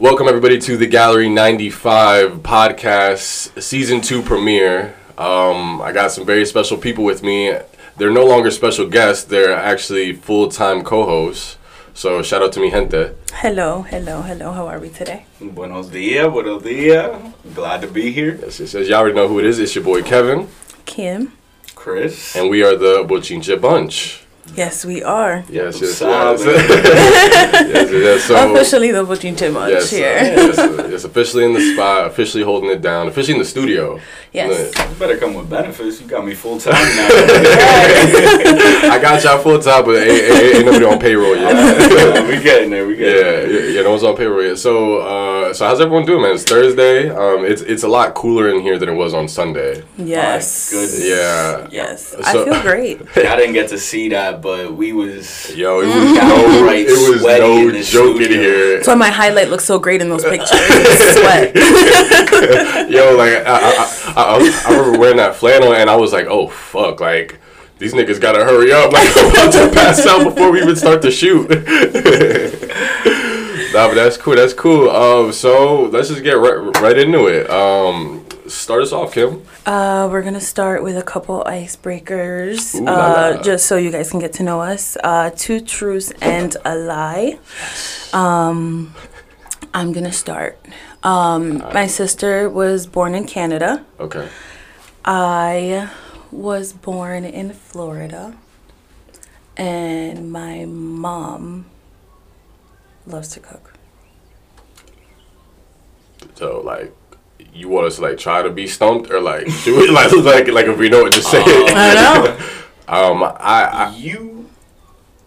Welcome everybody to the Gallery 95 podcast season 2 premiere. Um, I got some very special people with me. They're no longer special guests, they're actually full-time co-hosts. So shout out to mi gente. Hello, hello, hello. How are we today? Buenos dias, buenos dias. Glad to be here. Yes, yes, yes. Y'all already know who it is. It's your boy Kevin. Kim. Chris. And we are the Bochinche Bunch. Yes, we are. Yes, yes, Solid. yes. yes, yes. So, officially the Bochinche Bunch yes, uh, here. yes, uh, it's officially in the spot, officially holding it down, officially in the studio. Yes. You better come with benefits. You got me full time now. I got y'all full time, but ain't, ain't, ain't nobody on payroll yet. we getting there. We getting Yeah, there. yeah, yeah, no one's on payroll yet. So, uh, so how's everyone doing, man? It's Thursday. Um, it's it's a lot cooler in here than it was on Sunday. Yes. My goodness. Yeah. Yes. So- I feel great. I didn't get to see that, but we was Yo, it was no, Downright it was sweaty no in the joke in studio. here. That's why my highlight looks so great in those pictures. Sweat. Yo, like I, I, I, I, was- I remember wearing that flannel, and I was like, oh fuck, like. These niggas gotta hurry up, like I'm about to pass out before we even start to shoot. nah, but that's cool. That's cool. Um, so let's just get right, right into it. Um, start us off, Kim. Uh, we're gonna start with a couple icebreakers, Ooh uh, la. just so you guys can get to know us. Uh, two truths and a lie. Um, I'm gonna start. Um, my sister was born in Canada. Okay. I was born in Florida, and my mom loves to cook. So like, you want us to like try to be stumped, or like, should we like like like if we know it, just say it. I know. Um, I, I You.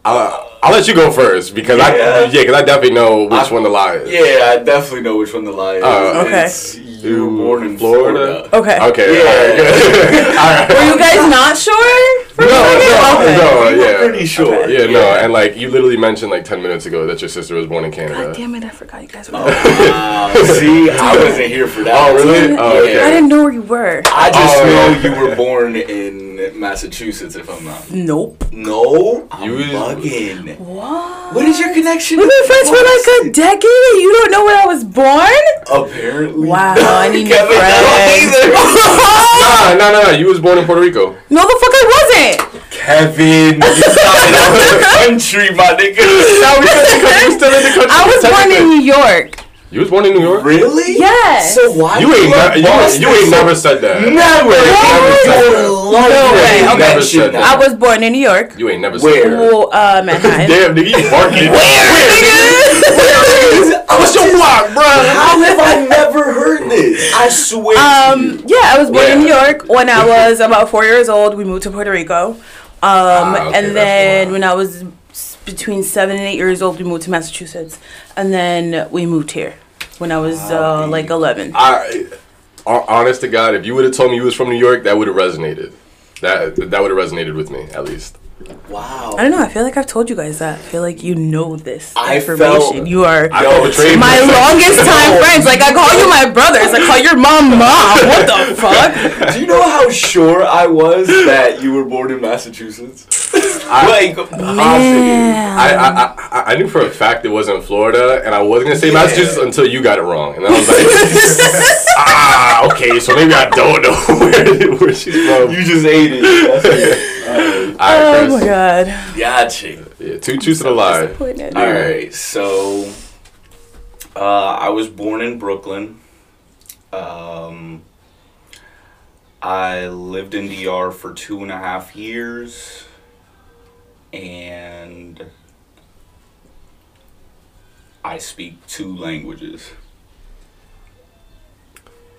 I'll, I'll let you go first because I Yeah. yeah, because I definitely know which I- one to lie is. Yeah, I definitely know which one the lie is. Uh, Okay. It's, you were born in Florida? Florida. Okay. Okay. Yeah. All right. Good. all right. Were you guys not sure? For No, no. Okay. no, You were yeah. pretty sure. Yeah, no, and like you literally mentioned like ten minutes ago that your sister was born in Canada. God Canada. damn it! I forgot you guys were. Wow. See, I wasn't here for that. Oh, really? Oh, I didn't know where you were. I just Oh, know yeah. you were born in Massachusetts, if I'm not. Nope. No, I'm You was- bugging. What? What is your connection? We've been to friends for like a decade and you don't know where I was born? Apparently. Wow, I need new Kevin, friends. Nah, nah, nah. You was born in Puerto Rico. No, the fuck I wasn't. Kevin, you started out the country, my nigga. No, we you still in the country. I was born in New York. You was born in New York. Really? Yes. So why You ain't love never. You, Boston you ain't so- never said that. Never. Never said that. No way, You okay. never said that. I was born in New York. You ain't never Where? said that. Well, uh, Manhattan. Damn, nigga, you barking. What's your block, bro? How have I never heard this? I swear. to Um, you. yeah, I was born in New York. When I was about four years old, we moved to Puerto Rico. Um, Ah, okay, and then when I was s- between seven and eight years old, we moved to Massachusetts. And then we moved here when I was uh, like 11. I, honest to God, if you would have told me you was from New York, that would have resonated. That that would have resonated with me at least. Wow. I don't know. I feel like I've told you guys that. I feel like you know this I information. felt- you are I felt my for a second. longest time friends. Like I call you my brothers. I call your mom mom. What the fuck? Do you know how sure I was that you were born in Massachusetts? like, Man. I, I, I, I knew for a fact it wasn't Florida, and I wasn't gonna say Yeah. Massachusetts until you got it wrong, and I was like, ah, okay, so maybe I don't know where, where she's from. you just ate it. That's it. All right, Oh my god. Gotcha. Yeah, two truths and a lie. All right, so uh, I was born in Brooklyn. Um, I lived in DR for two and a half years, and I speak two languages.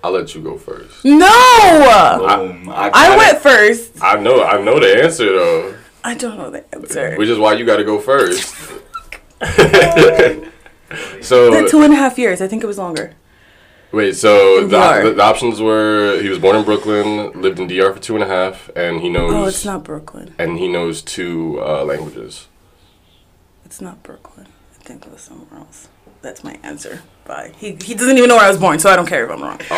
I'll let you go first. No. Boom. I, I kinda- went first. I know, I know the answer though, I don't know the answer. which is why you got to go first. So The so two and a half years. I think it was longer. wait, so the, the, the options were he was born in Brooklyn, lived in DR for two and a half, and he knows Oh, it's not Brooklyn. and he knows two uh, languages. It's not Brooklyn. I think it was somewhere else. That's my answer. Bye. He, he doesn't even know where I was born, so I don't care if I'm wrong.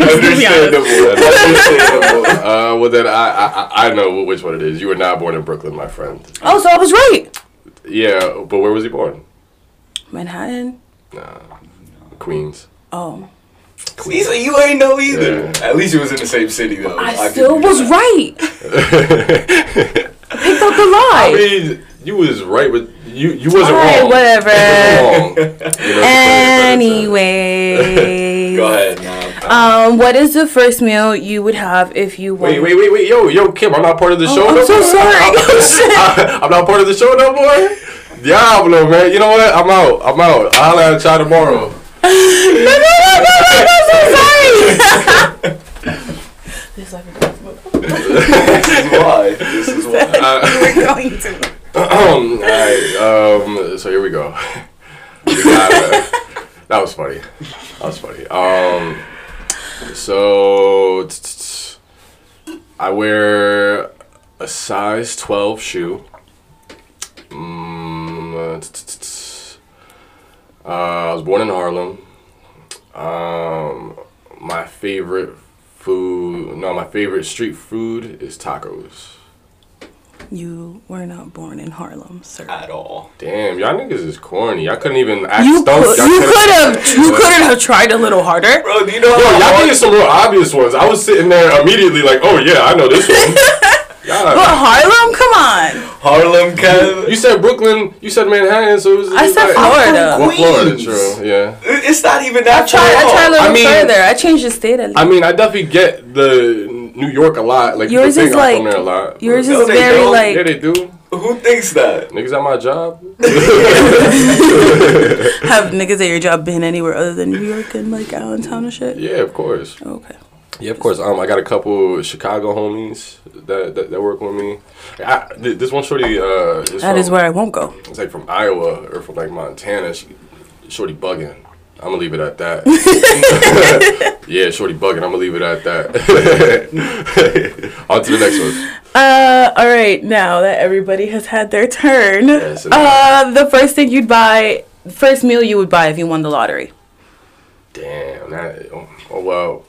Understandable. Understandable. Uh, well then I, I I know which one it is. You were not born in Brooklyn, my friend. Oh, so I was right. Yeah, but where was he born? Manhattan. Nah, Queens. Oh, See, so you ain't know either. Yeah. At least it was in the same city though. I, give still you was that. right. I picked up the lie. I mean, you was right with you. You wasn't Alright, wrong. whatever. Wasn't wrong. You know, to put it better, Anyway. Go ahead now. Um, what is the first meal you would have if you were? Wait, wait, wait, wait, yo, yo, Kim, I'm not part of the show. I'm no so more. sorry. I, am not part of the show no more. Diablo, man. You know what? I'm out. I'm out. I'll have a chat tomorrow. no, no, no, no, no, no, so sorry. This is like a this is why. This is why. we're going to. all right. Um. So here we go. We got, uh, that was funny. That was funny. Um. So I wear a size 12 shoe. Mm, uh, uh, I was born in Harlem. Um, my favorite food, no, my favorite street food is tacos. You were not born in Harlem, sir. At all. Damn, y'all niggas is corny. Y'all couldn't even act You stumped. could, Y'all couldn't- have, you couldn't have tried a little harder. Bro, do you know Yo, y'all hard- did some real obvious ones. I was sitting there immediately like, oh yeah, I know this one. But Harlem, come on. Harlem, Kev? you said Brooklyn, you said Manhattan, so it was. I it was said like- Florida. Well, Florida, true, yeah. It's not even that I tried, I far tried a off. little I mean- further. I changed the state a I little. I mean, I definitely get the New York a lot. Like Yours people is think I'm from like- there a lot. Yours No, is they very don't. like yeah, they do. Who thinks that? Niggas at my job. have niggas at your job been anywhere other than New York and like Allentown and shit? Yeah, of course. Okay. Yeah, of course. Um, I got a couple Chicago homies that that, that work with me. I, this one shorty. Uh, is That is from- where I won't go. It's like from Iowa or from like Montana. She, shorty bugging. I'm gonna leave it at that. yeah, shorty bugging. I'm gonna leave it at that. On to the next one. Uh, all right. Now that everybody has had their turn, Yes, uh, the first thing you'd buy, first meal you would buy if you won the lottery. Damn. That. Oh, well.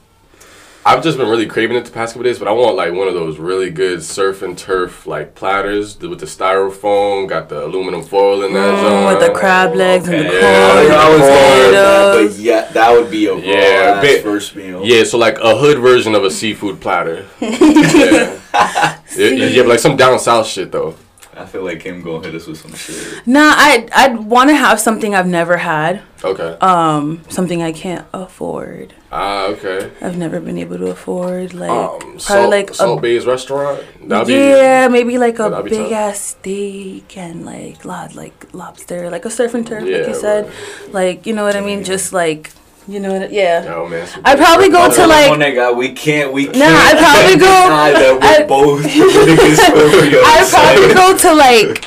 I've just been really craving it the past couple days, but I want like one of those really good surf and turf like platters with the styrofoam, got the aluminum foil in that. Mm, joint. with the crab legs and the Okay. corn. Yeah, I was corn. going that, but yeah, that would be a raw Yeah, bit- first meal. Yeah, so like a hood version of a seafood platter. yeah. yeah, yeah, but like some down south shit though. I feel like him gonna hit us with some shit. Nah, I I'd want to have something I've never had. Okay. Um, something I can't afford. Ah, okay. I've never been able to afford. Like Um, probably Salt, like Salt a Bae's restaurant. That'd yeah, maybe like a big tough. ass steak and like lot like lobster, like a surf and turf, like you said. right. Like you know what I mean? Just like you know what? Yeah. Be, yo, man. I'd probably go to, like- oh, nigga, we can't, we can't. Nah, I'd probably go- deny that we're I'd- both. I'd probably go to like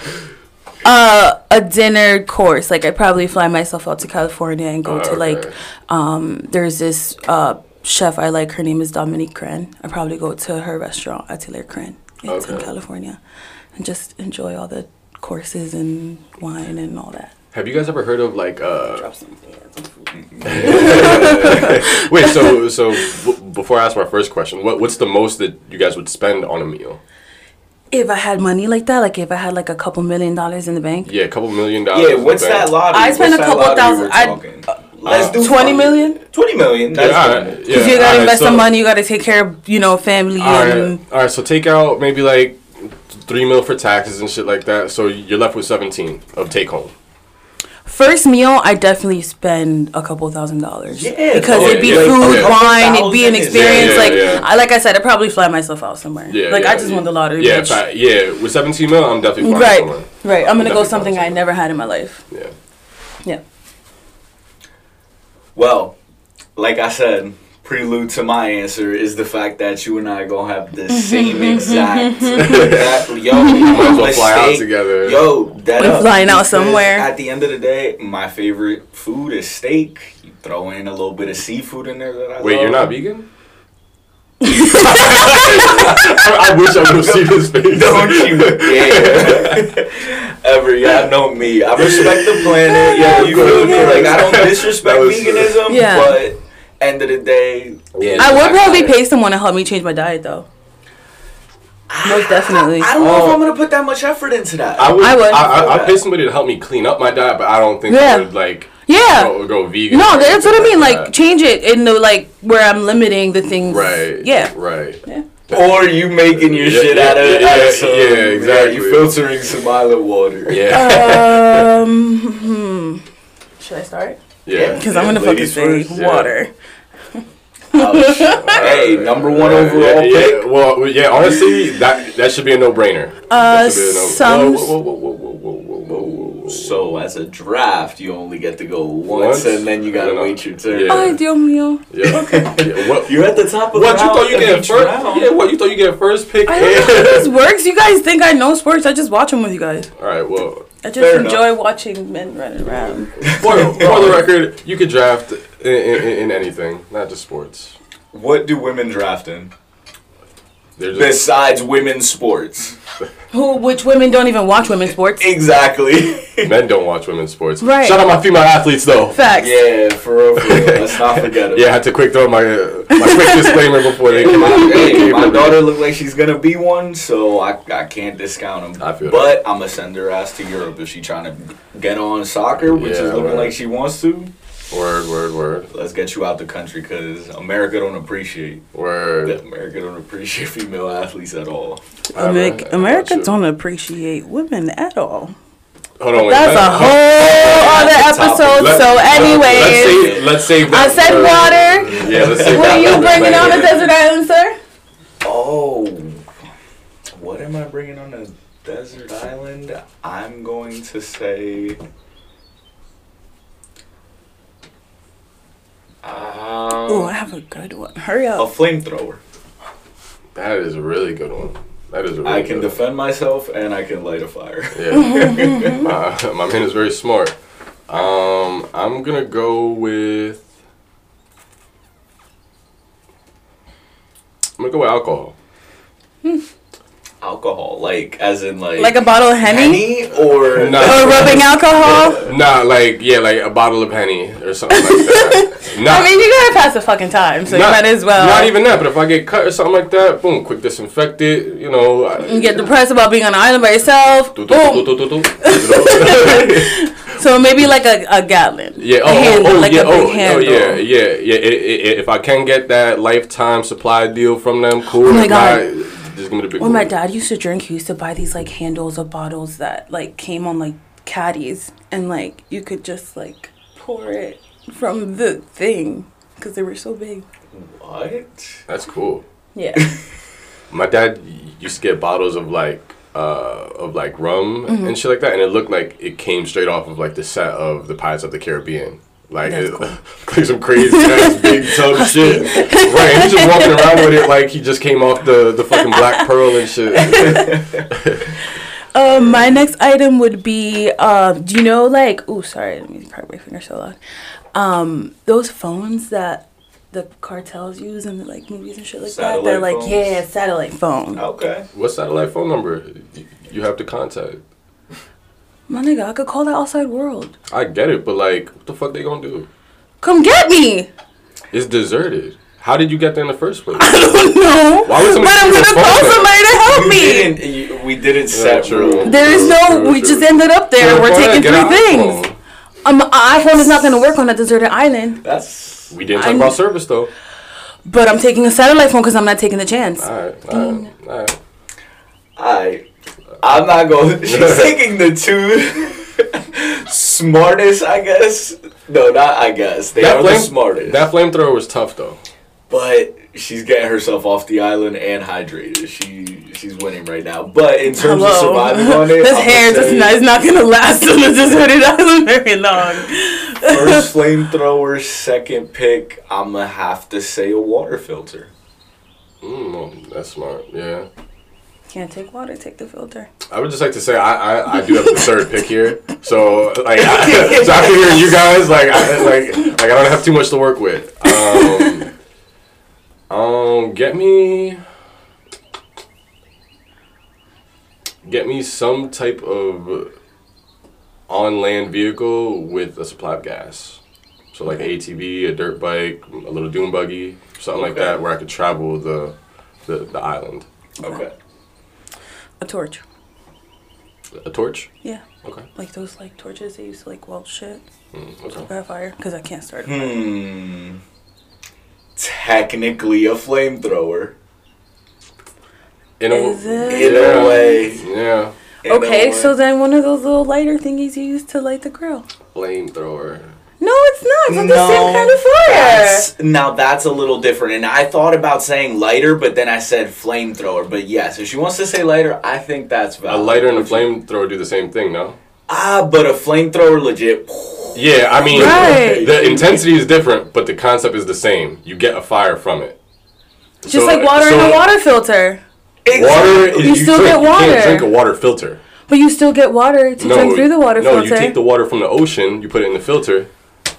uh, a dinner course. Like I'd probably fly myself out to California and go Oh, to like um, there's this uh, chef I like. Her name is Dominique Crenn. I'd probably go to her restaurant, Atelier Crenn. It's in California, and just enjoy all the courses and wine and all that. Have you guys ever heard of like uh? Drop some, yeah, some food. Wait, so so w- before I ask my first question, what what's the most that you guys would spend on a meal? If I had money like that, like if I had like a couple million dollars in the bank, Yeah, a couple million dollars. Yeah, in what's the bank. that lottery? I spent What's a couple thousand- I'd- Let's do 20 fun. million? 20 million. That's all fine. right. Because Yeah, you gotta alright, invest so- some money, you gotta take care of you know family All and right, all right. So take out maybe like three mil for taxes and shit like that. So you're left with seventeen of take home. First meal, I definitely spend a couple thousand dollars. Yeah, because oh, it'd be yeah, food, yeah. wine, it'd be an experience. Yeah, yeah, like yeah. I like I said, I'd probably fly myself out somewhere. Yeah, like yeah, I just yeah. won the lottery. Yeah, bitch. I- yeah. With seventeen mil, I'm definitely flying right, somewhere. right. I'm gonna go something I never had in my life. Yeah. Yeah. Well, like I said, prelude to my answer is the fact that you and I are gonna have the mm-hmm. same mm-hmm. exact. that, yo, Might as well fly out together. Yo, that We're up, flying out somewhere. At the end of the day, my favorite food is steak. You throw in a little bit of seafood in there that I Wait, love. you're not vegan? I, I wish I would have seen his face. Don't you dare. Ever, y'all know me. I respect the planet. Yeah, you feel me? Like I don't disrespect veganism, Yeah. but end of the day, Yeah, I would probably pay someone to help me change my diet though. Most definitely. I don't know if Oh. I'm gonna put that much effort into that. I would. I I would. I, I, pay somebody to help me clean up my diet, but I don't think Yeah. I would like. Yeah. Go, go vegan. No, that's what I mean. Like that. change it in the like where I'm limiting the things. Right. Yeah. Right. Yeah. or you making your Yeah, shit yeah, out of, yeah, out yeah, some, yeah, exactly. you filtering some island water. Yeah. Um. hmm. Should I start? yeah. Because I'm gonna fucking ladies say yeah. water. Oh, hey, number one overall yeah, pick. Yeah. Well, yeah. Honestly, that that should be a no-brainer. Uh, so as a draft, you only get to go once, once? and then you gotta wait your turn. Yeah. Ay, Dios mío. Yeah. Okay. What, You're at the top of what, the you thought you get first? Yeah. What you thought you get first pick? I don't know how this works. You guys think I know sports? I just watch them with you guys. All right. Well. I just Fair enjoy watching men running around. for, for the record, you could draft in, in, in anything, not just sports. What do women draft in They're just besides women's sports? Who? Which women don't even watch women's sports? Exactly. men don't watch women's sports. Right. Shout out my female athletes though. Facts. yeah, for real, for real. Let's not forget it. Yeah, I had to quick throw my uh, my quick disclaimer before they came my, out. hey, my daughter looked like she's gonna be one, so I, I can't discount them. I feel but I'm gonna send her ass to Europe if she trying to get on soccer, which Yeah, is looking right. like she wants to. Word, word, word, Let's get you out the country because America don't appreciate word. America don't appreciate female athletes at all. America, Alright, America don't appreciate women at all. Hold on, wait. That's a whole other That's the topic. episode. let- So, let- anyways, let's say let's say I said water. Yeah, let's say. What are you bringing on a desert island, sir? Oh, what am I bringing on a desert island? I'm going to say. Oh, I have a good one. Hurry up. a flamethrower. That is a really good one. That is a really I can good defend myself and I can light a fire. Yeah, my, my man is very smart. Um, I'm gonna go with. I'm gonna go with alcohol. Alcohol, like as in like Like a bottle of Henny? Henny or No. Or rubbing alcohol? Nah, like yeah, like a bottle of henny or something like that. Nah, I mean, you gotta pass the fucking time, so you might as well. Not even that, but if I get cut or something like that, boom, quick disinfect it. You know. I- You get depressed about being on an island by yourself. do, do, Boom. do? So maybe like a, a gallon. Yeah. A Oh, oh, handle, oh, like yeah. a big Oh, oh, yeah. Yeah. Yeah. I- I- I- if I can get that lifetime supply deal from them, cool. Oh my God. not, Just give me the big When my dad used to drink, he used to buy these like handles of bottles that like came on like caddies, and like you could just like pour it from the thing because they were so big. what? That's cool. Yeah. My dad used to get bottles of like uh of like rum Mm-hmm. and shit like that, and it looked like it came straight off of like the set of the Pirates of the Caribbean. Like, it, cool. like some crazy ass big tub shit. Right, and he's just walking around with it like he just came off the, the fucking Black Pearl and shit. Um, my next item would be, uh, do you know, like, oh, sorry, let me part my finger so loud. Um, those phones that the cartels use in like movies and shit like that. They're Satellite like, phones? yeah, satellite phone. Okay. What satellite phone number you- you have to contact? My nigga, I could call that outside world. I get it, but like, what the fuck they gonna do? Come get me. It's deserted. How did you get there in the first place? no. Why would somebody But I'm steal gonna a call then? somebody to help You me. didn't. You, we didn't set true. rules. There is no. true, we true. just ended up there. Yeah, We're go ahead, taking get three an things. iPhone. Um, an iPhone is not gonna work on a deserted island. That's We didn't talk I- about service though. But I'm taking a satellite phone because I'm not taking the chance. Alright, alright, alright. I. I'm not going. She's taking the two smartest, I guess. No, not I guess. They are the smartest. That flamethrower was tough though. but she's getting herself off the island and hydrated. She she's winning right now. But in terms of surviving on it, this I'ma hair just say not, is not gonna last on the deserted island very long. First flamethrower, second pick. I'm gonna have to say a water filter. Mm, well, that's smart. Yeah. Can't take water, take the filter. I would just like to say I, I, I do have the third pick here, so like I, so after hearing you guys, like I, like like I don't have too much to work with. Um, um, get me, get me some type of on land vehicle with a supply of gas. So like an ATV, a dirt bike, a little dune buggy, something like that, where I could travel the the, the island. Okay. A torch. A torch. Yeah. Okay. Like those like torches they used to like weld shit. Mm, okay. By fire. Because I can't start. Hmm. Technically a flamethrower. In a, Is it? In a way. Yeah. In Okay, way. so then one of those little lighter thingies you use to light the grill. Flamethrower. No, it's not. It's not the same kind of fire. That's, now that's a little different. And I thought about saying lighter, but then I said flamethrower. But yes, if she wants to say lighter, I think that's valid. A lighter and a flamethrower do the same thing, no? Ah, but a flamethrower legit. Yeah, I mean, Right. the intensity is different, but the concept is the same. You get a fire from it. Just So- like water so in a water filter. Water is You you, still drink. get You can't water. drink a water filter. But you still get water to drink through the water no, filter. No, you take the water from the ocean, you put it in the filter.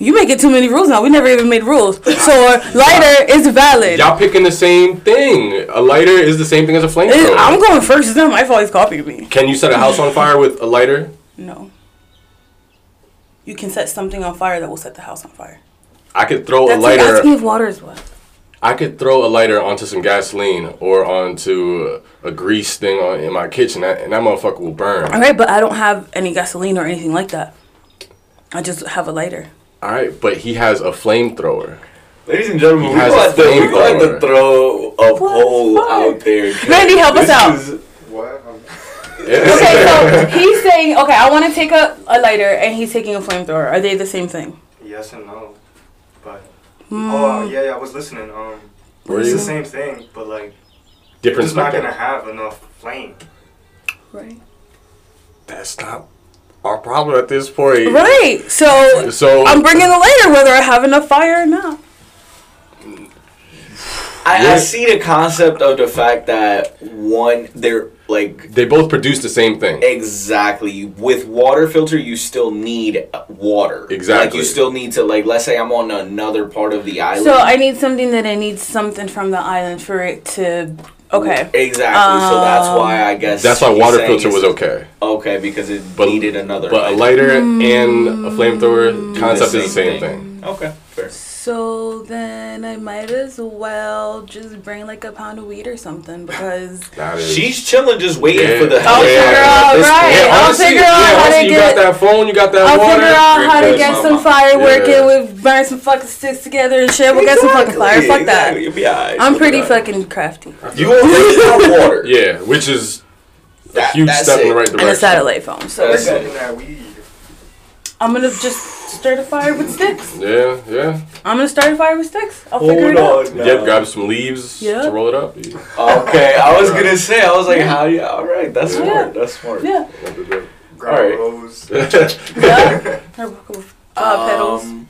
You making too many rules now. We never even made rules. So lighter is valid. Y'all picking the same thing. A lighter is the same thing as a It- flamethrower. I'm going first. It's not my fault he's copying me. Can you set a house on fire with a lighter? No. You can set something on fire that will set the house on fire. I could throw That's a like lighter. asking if water is what. I could throw a lighter onto some gasoline or onto a, a grease thing on, in my kitchen, that, and that motherfucker will burn. All right, but I don't have any gasoline or anything like that. I just have a lighter. All right, but he has a flamethrower. Ladies and gentlemen, He we has a got to, we got to flamethrower. throw a What? poll out there. 'cause Randy, help us out. is- What? Okay, so he's saying, okay, I want to take a, a lighter, and he's taking a flamethrower. Are they the same thing? yes and no, but Hmm. oh uh, yeah, yeah, I was listening. Um, Were it's you? the same thing, but like you're Different just not gonna have enough flame. Right. That's not our problem at this point. Right. So So I'm bringing the lighter, whether I have enough fire or not. I, I see the concept of the fact that one, they're like they both produce the same thing. Exactly. With water filter, you still need uh, water. Like Exactly. you still need to like. Let's say I'm on another part of the island. So I need something that I need something from the island for it to. Okay. Exactly. so that's um, why I guess That's why water filter was okay. Okay, because it But- needed another. But a item. lighter and a mm. flamethrower concept the is the same thing. Okay, fair. So then I might as well just bring like a pound of weed or something because. That is. She's chilling, just waiting Yeah. for the. I'll Yeah. figure out right. yeah, I'll honestly, figure out yeah, how to honestly, you get. got that phone, you got that I'll water. figure out how to get some fire working. Yeah. With burn some fucking sticks together and shit. We'll get some fucking fire. Fuck that. Exactly. You'll be alright. I'm pretty alright. fucking crafty. You already have water. Yeah, which is a huge that's step in the right direction. And a satellite phone. So we're That's good. Smoking that weed. I'm gonna just start a fire with sticks. Yeah, yeah. I'm gonna start a fire with sticks. I'll figure it out. on. You now. get grab some leaves Yeah. to roll it up. Okay, I was gonna say, I was like, how you? All right, that's Yeah. smart. That's smart. Yeah. Grab Alright. rose. Yeah. Or with, uh, pedals. Um,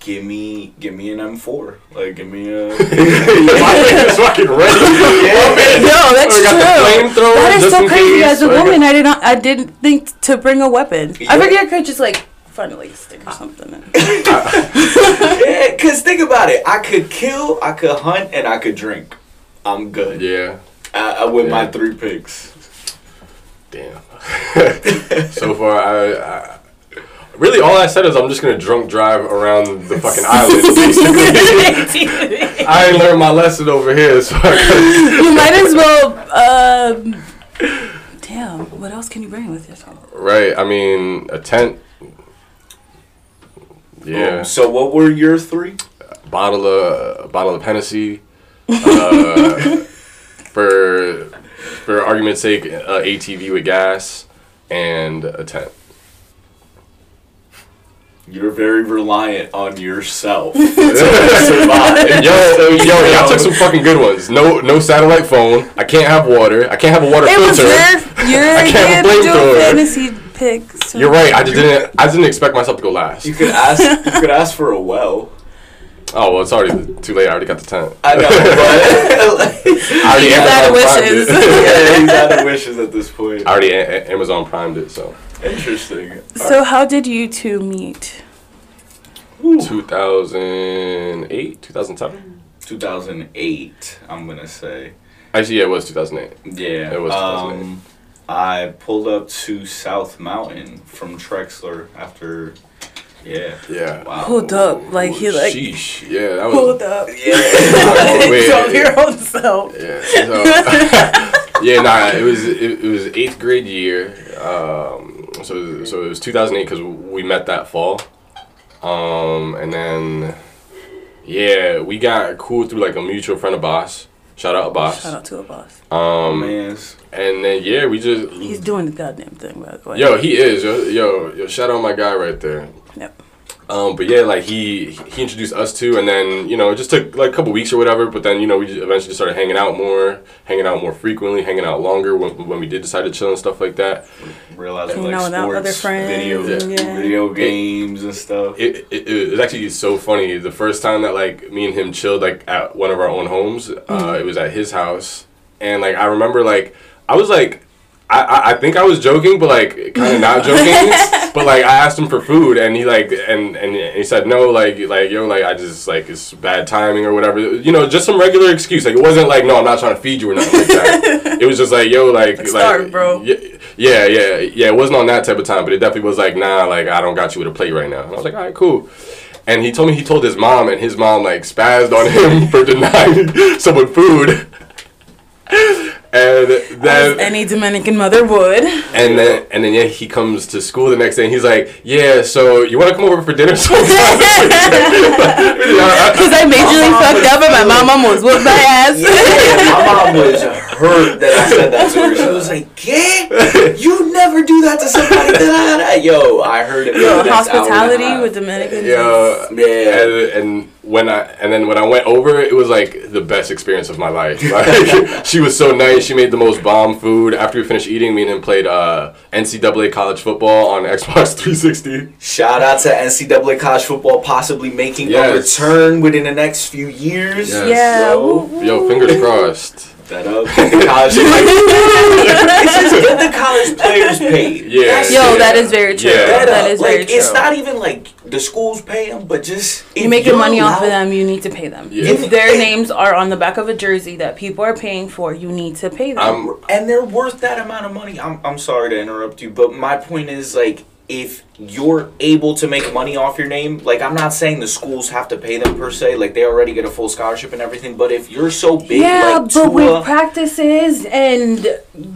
give me, give me an M4. Like, give me a. It's fucking ready. No, that's We got the true. Flamethrower That is just so crazy. case. As a Like, woman, I did not. I didn't think to bring a weapon. I Yeah. figured I could just like find a stick or something. yeah, cause think about it. I could kill, I could hunt, and I could drink. I'm good. Yeah. Uh, uh, with my three picks. Damn. so far, I, I really all I said is I'm just gonna drunk drive around the fucking island. I ain't learned my lesson over here. So you might as well. Um, damn. What else can you bring with yourself? right. I mean, a tent. Yeah. Um, so what were your three? bottle of a bottle of Hennessy. Uh, for for argument's sake, uh, ATV with gas and a tent. You're very reliant on yourself to survive. Yo, So, yo, you y'all took some fucking good ones. No, no satellite phone. I can't have water. I can't have a water It was filter. your your I can't have a flamethrower. fantasy pick. So. You're right. I just didn't. I didn't expect myself to go last. You could ask. You could ask for a well. Oh well, it's already too late. I already got the tent. I know, but I already He's out of Amazon primed wishes. it. yeah, he's out of wishes at this point. I already a- a- Amazon primed it. So Interesting. So how did you two meet? 2008, 2007. 2008, I'm gonna say. Actually, yeah, it was 2008. Yeah. It was 2008. um, I pulled up to South Mountain from Trexler after. Yeah. Yeah. Wow. Hold up, like he like Sheesh. Yeah, that was. hold up. Yeah. Oh, wait. Tell your own self. Yeah. So, yeah, nah, it was it, it was eighth grade year. Um, so so it was 2008 because we met that fall. Um, and then yeah, we got cool through like a mutual friend of Boss. Shout out Boss. Shout out to a boss. Um, Man, and then yeah, we just He's doing the goddamn thing, by the way. yo he is yo yo, yo shout out my guy right there. Yep. Um, but yeah, like he he introduced us to, and then you know it just took like a couple weeks or whatever. But then you know we just eventually started hanging out more, hanging out more frequently, hanging out longer when, when we did decide to chill and stuff like that. realizing Hanging like out sports, other friends, video, yeah. video games and stuff. It, it, it was actually so funny. The first time that like me and him chilled like at one of our own homes, uh, it was at his house, and like I remember like I was like. I, I- I think I was joking, but like kind of not joking. but like I asked him for food, and he like and and he said no, like like yo, like I just like it's bad timing or whatever. You know, just some regular excuse. Like it wasn't like no, I'm not trying to feed you or nothing like that. it was just like yo, like like, bro. Yeah, yeah, yeah, yeah. It wasn't on that type of time, but it definitely was like nah, like I don't got you with a plate right now. And I was like, all right, cool. And he told me he told his mom, and his mom like spazzed on him for denying someone food. And As any Dominican mother would. and then and then yeah, he comes to school the next day and he's like, Yeah, so you wanna come over for dinner sometime? Because I majorly fucked up and my mom almost whooped my ass. Yeah, my mom was hurt that I said that to her. She was like, "Yeah, you never do that to somebody." Da, da, da. Yo, I heard it. for Yo, the next hour and a hospitality with Dominicans. yeah. Yeah. And, and when I and then when I went over, it was like the best experience of my life. Like she was so nice. She made the most bomb food. After we finished eating, me and him played uh, NCAA college football on Xbox 360. Shout out to NCAA college football possibly making Yes. a return within the next few years. Yes. Yeah. Yo. woo, woo, Yo, fingers crossed. That up. Get the college It's just get the college players paid. Yeah. That's Yo, it. that is very true. Yeah. That That up. is like very true. it's not even like the schools pay them, but just if you making you're money off of them, you need to pay them. Yeah. If their names are on the back of a jersey that people are paying for, you need to pay them. I'm and they're worth that amount of money. I'm, I'm sorry to interrupt you, but my point is like if you're able to make money off your name, like I'm not saying the schools have to pay them per se, like they already get a full scholarship and everything, but if you're so big yeah, like but with practices and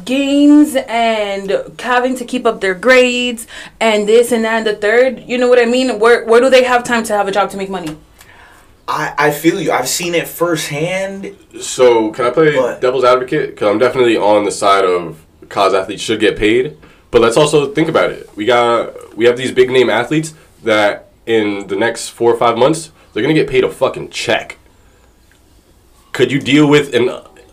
games and having to keep up their grades and this and that and the third, you know what I mean? Where where do they have time to have a job to make money? I, I feel you. I've seen it firsthand. So can I play What? devil's advocate? Because I'm definitely on the side of college athletes should get paid, but let's also think about it. We got we have these big name athletes that in the next four or five months they're gonna get paid a fucking check. Could you deal with an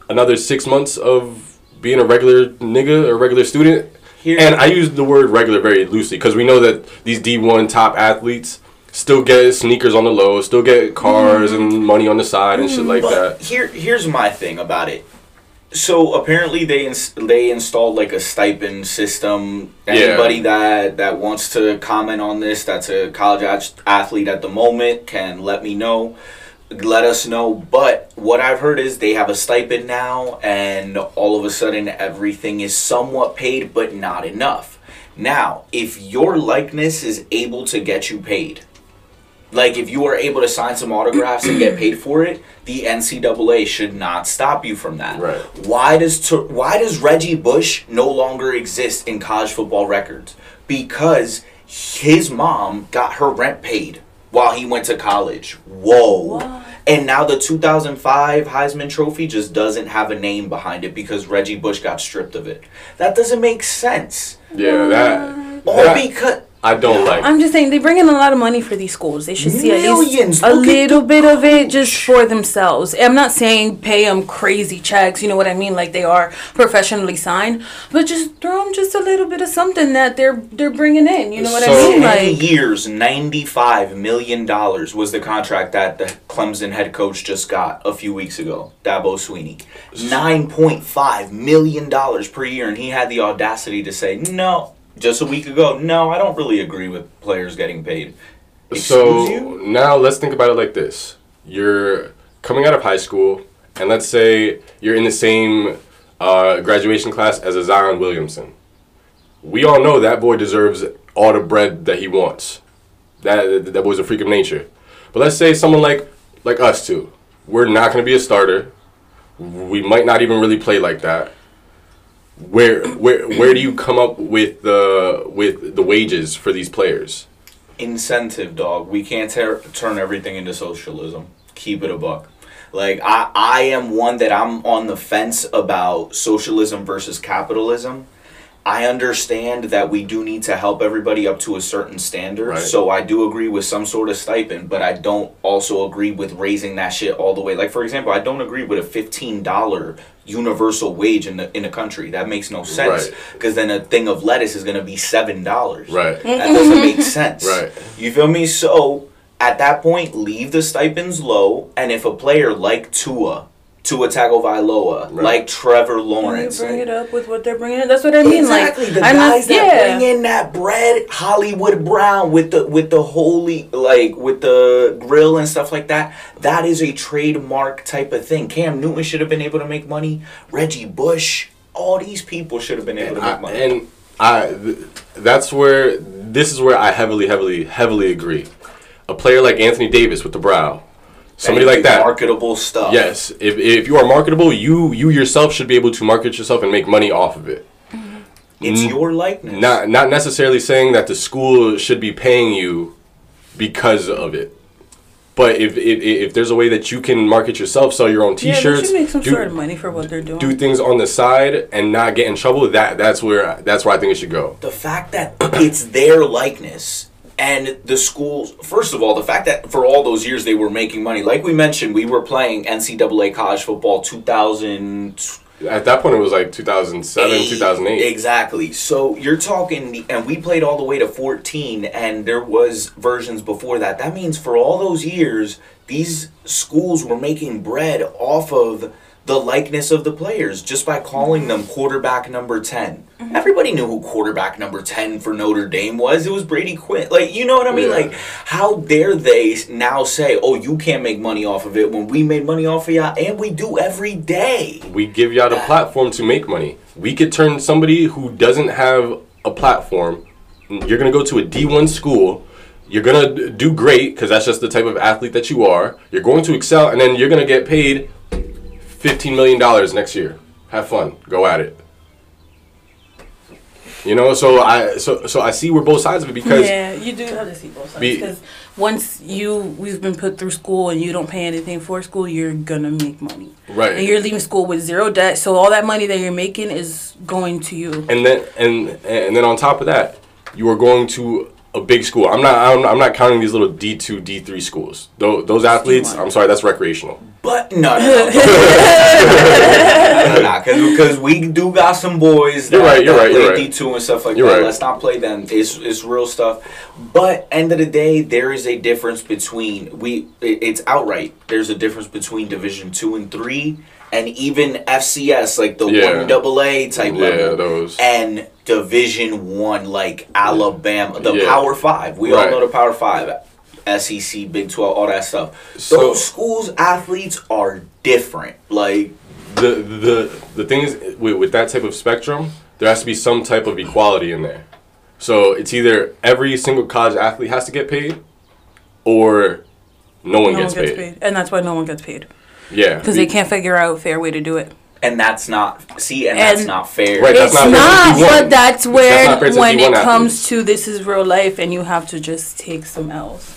another six months of being a regular nigga or regular student? Here- and I use the word regular very loosely because we know that these D1 top athletes still get sneakers on the low, still get cars mm. and money on the side and shit mm, like that. here, here's my thing about it. So apparently they ins- they installed like a stipend system. Yeah. Anybody that that wants to comment on this, that's a college ath- athlete at the moment, can let me know. Let us know. But what I've heard is they have a stipend now, and all of a sudden everything is somewhat paid, but not enough. Now, if your likeness is able to get you paid, like if you are able to sign some autographs and get paid for it, the NCAA should not stop you from that. Right. Why does Tur- why does Reggie Bush no longer exist in college football records? Because his mom got her rent paid while he went to college. Whoa. And now the 2005 Heisman Trophy just doesn't have a name behind it because Reggie Bush got stripped of it. That doesn't make sense. Yeah, that, Or that because I don't like. I'm just saying they bring in a lot of money for these schools. They should see at Millions. least a little bit of it just for themselves. I'm not saying pay them crazy checks, you know what I mean, like they are professionally signed, but just throw them just a little bit of something that they're they're bringing in. You know what I mean? Like years, ninety-five million dollars was the contract that the Clemson head coach just got a few weeks ago, Dabo Swinney. Nine point five million dollars per year, and he had the audacity to say no just a week ago. No, I don't really agree with players getting paid. So you? now let's think about it like this: You're coming out of high school, and let's say you're in the same uh, graduation class as a Zion Williamson. We all know that boy deserves all the bread that he wants. That that boy's a freak of nature. But let's say someone like like us two, we're not going to be a starter. We might not even really play like that. Where where where do you come up with the with the wages for these players? incentive dog. We can't ter- turn everything into socialism. Keep it a buck. Like I, I am one that i'm on the fence about socialism versus capitalism i understand that we do need to help everybody up to a certain standard Right. so i do agree with some sort of stipend but i don't also agree with raising that shit all the way like for example i don't agree with a $15 universal wage in the in the country that makes no sense Right. because then a thing of lettuce is going to be seven dollars Right. that doesn't make sense. Right. You feel me? So at that point, leave the stipends low, and if a player like Tua, Tua Tagovailoa, Right. like Trevor You Lawrence, bring it up with what they're bringing in. That's what I mean. exactly like the I'm not- guys that yeah. bring in that bread, Hollywood Brown with the with the holy like with the grill and stuff like that. That is a trademark type of thing. Cam Newton should have been able to make money. Reggie Bush, all these people should have been able to make I, money. and I th- that's where this is where I heavily heavily heavily agree. A player like Anthony Davis with the brow. Somebody like that. marketable stuff. Yes, if, if you are marketable, you you yourself should be able to market yourself and make money off of it. It's Mm. your likeness. Not not necessarily saying that the school should be paying you because of it. But if if, if there's a way that you can market yourself, sell your own T-shirts, should make some do, sort of money for what they're doing. do things on the side and not get in trouble. That that's where that's where I think it should go. the fact that it's their likeness and the schools first of all the fact that for all those years they were making money like we mentioned we were playing ncaa college football 2000 At that point, it was like 2007, 2008. Exactly. So you're talking, and we played all the way to 14, and there was versions before that. That means for all those years, these schools were making bread off of the likeness of the players just by calling them quarterback number 10. Mm-hmm. Everybody knew who quarterback number 10 for Notre Dame was. It was Brady Quinn. Like, you know what I mean? Yeah. Like, how dare they now say, oh, you can't make money off of it when we made money off of y'all, and we do every day. we give y'all the platform to make money. We could turn somebody who doesn't have a platform. You're gonna go to a D1 school. You're gonna do great because that's just the type of athlete that you are. You're going to excel, and then you're gonna get paid fifteen million dollars next year. Have fun. Go at it. You know, so I so so I see where both sides of it because yeah, you do have to see both sides because once you we've been put through school and you don't pay anything for school, you're gonna make money. Right. And you're leaving school with zero debt, so all that money that you're making is going to you. and then and and then on top of that, you are going to a big school. I'm not I'm, I'm not counting these little D two D three schools. Those, those athletes, I'm sorry, that's recreational. But no, no, no, no, because we do got some boys that, You're right, you're that right, you're play right. D two and stuff like You're that. right. Let's not play them. It's it's real stuff. But end of the day, there is a difference between we. it- It's outright. There's a difference between Division two and three, and even FCS like the Yeah. one double A type Yeah, level, those. and Division one like Alabama, the Yeah. Power Five. We Right. all know the Power Five. SEC, Big 12, all that stuff. So- Those schools' athletes are different. Like, The the the thing is with, with that type of spectrum, there has to be some type of equality in there. So it's either every single college athlete has to get paid, or no one, no gets, one gets paid. paid. and that's why no one gets paid Yeah, because they can't figure out a fair way to do it. and that's not, see, and, that's not fair. Right, that's it's not not, fair to D1. but that's where That's not fair to when it comes athletes. to this is real life, and you have to just take some L's.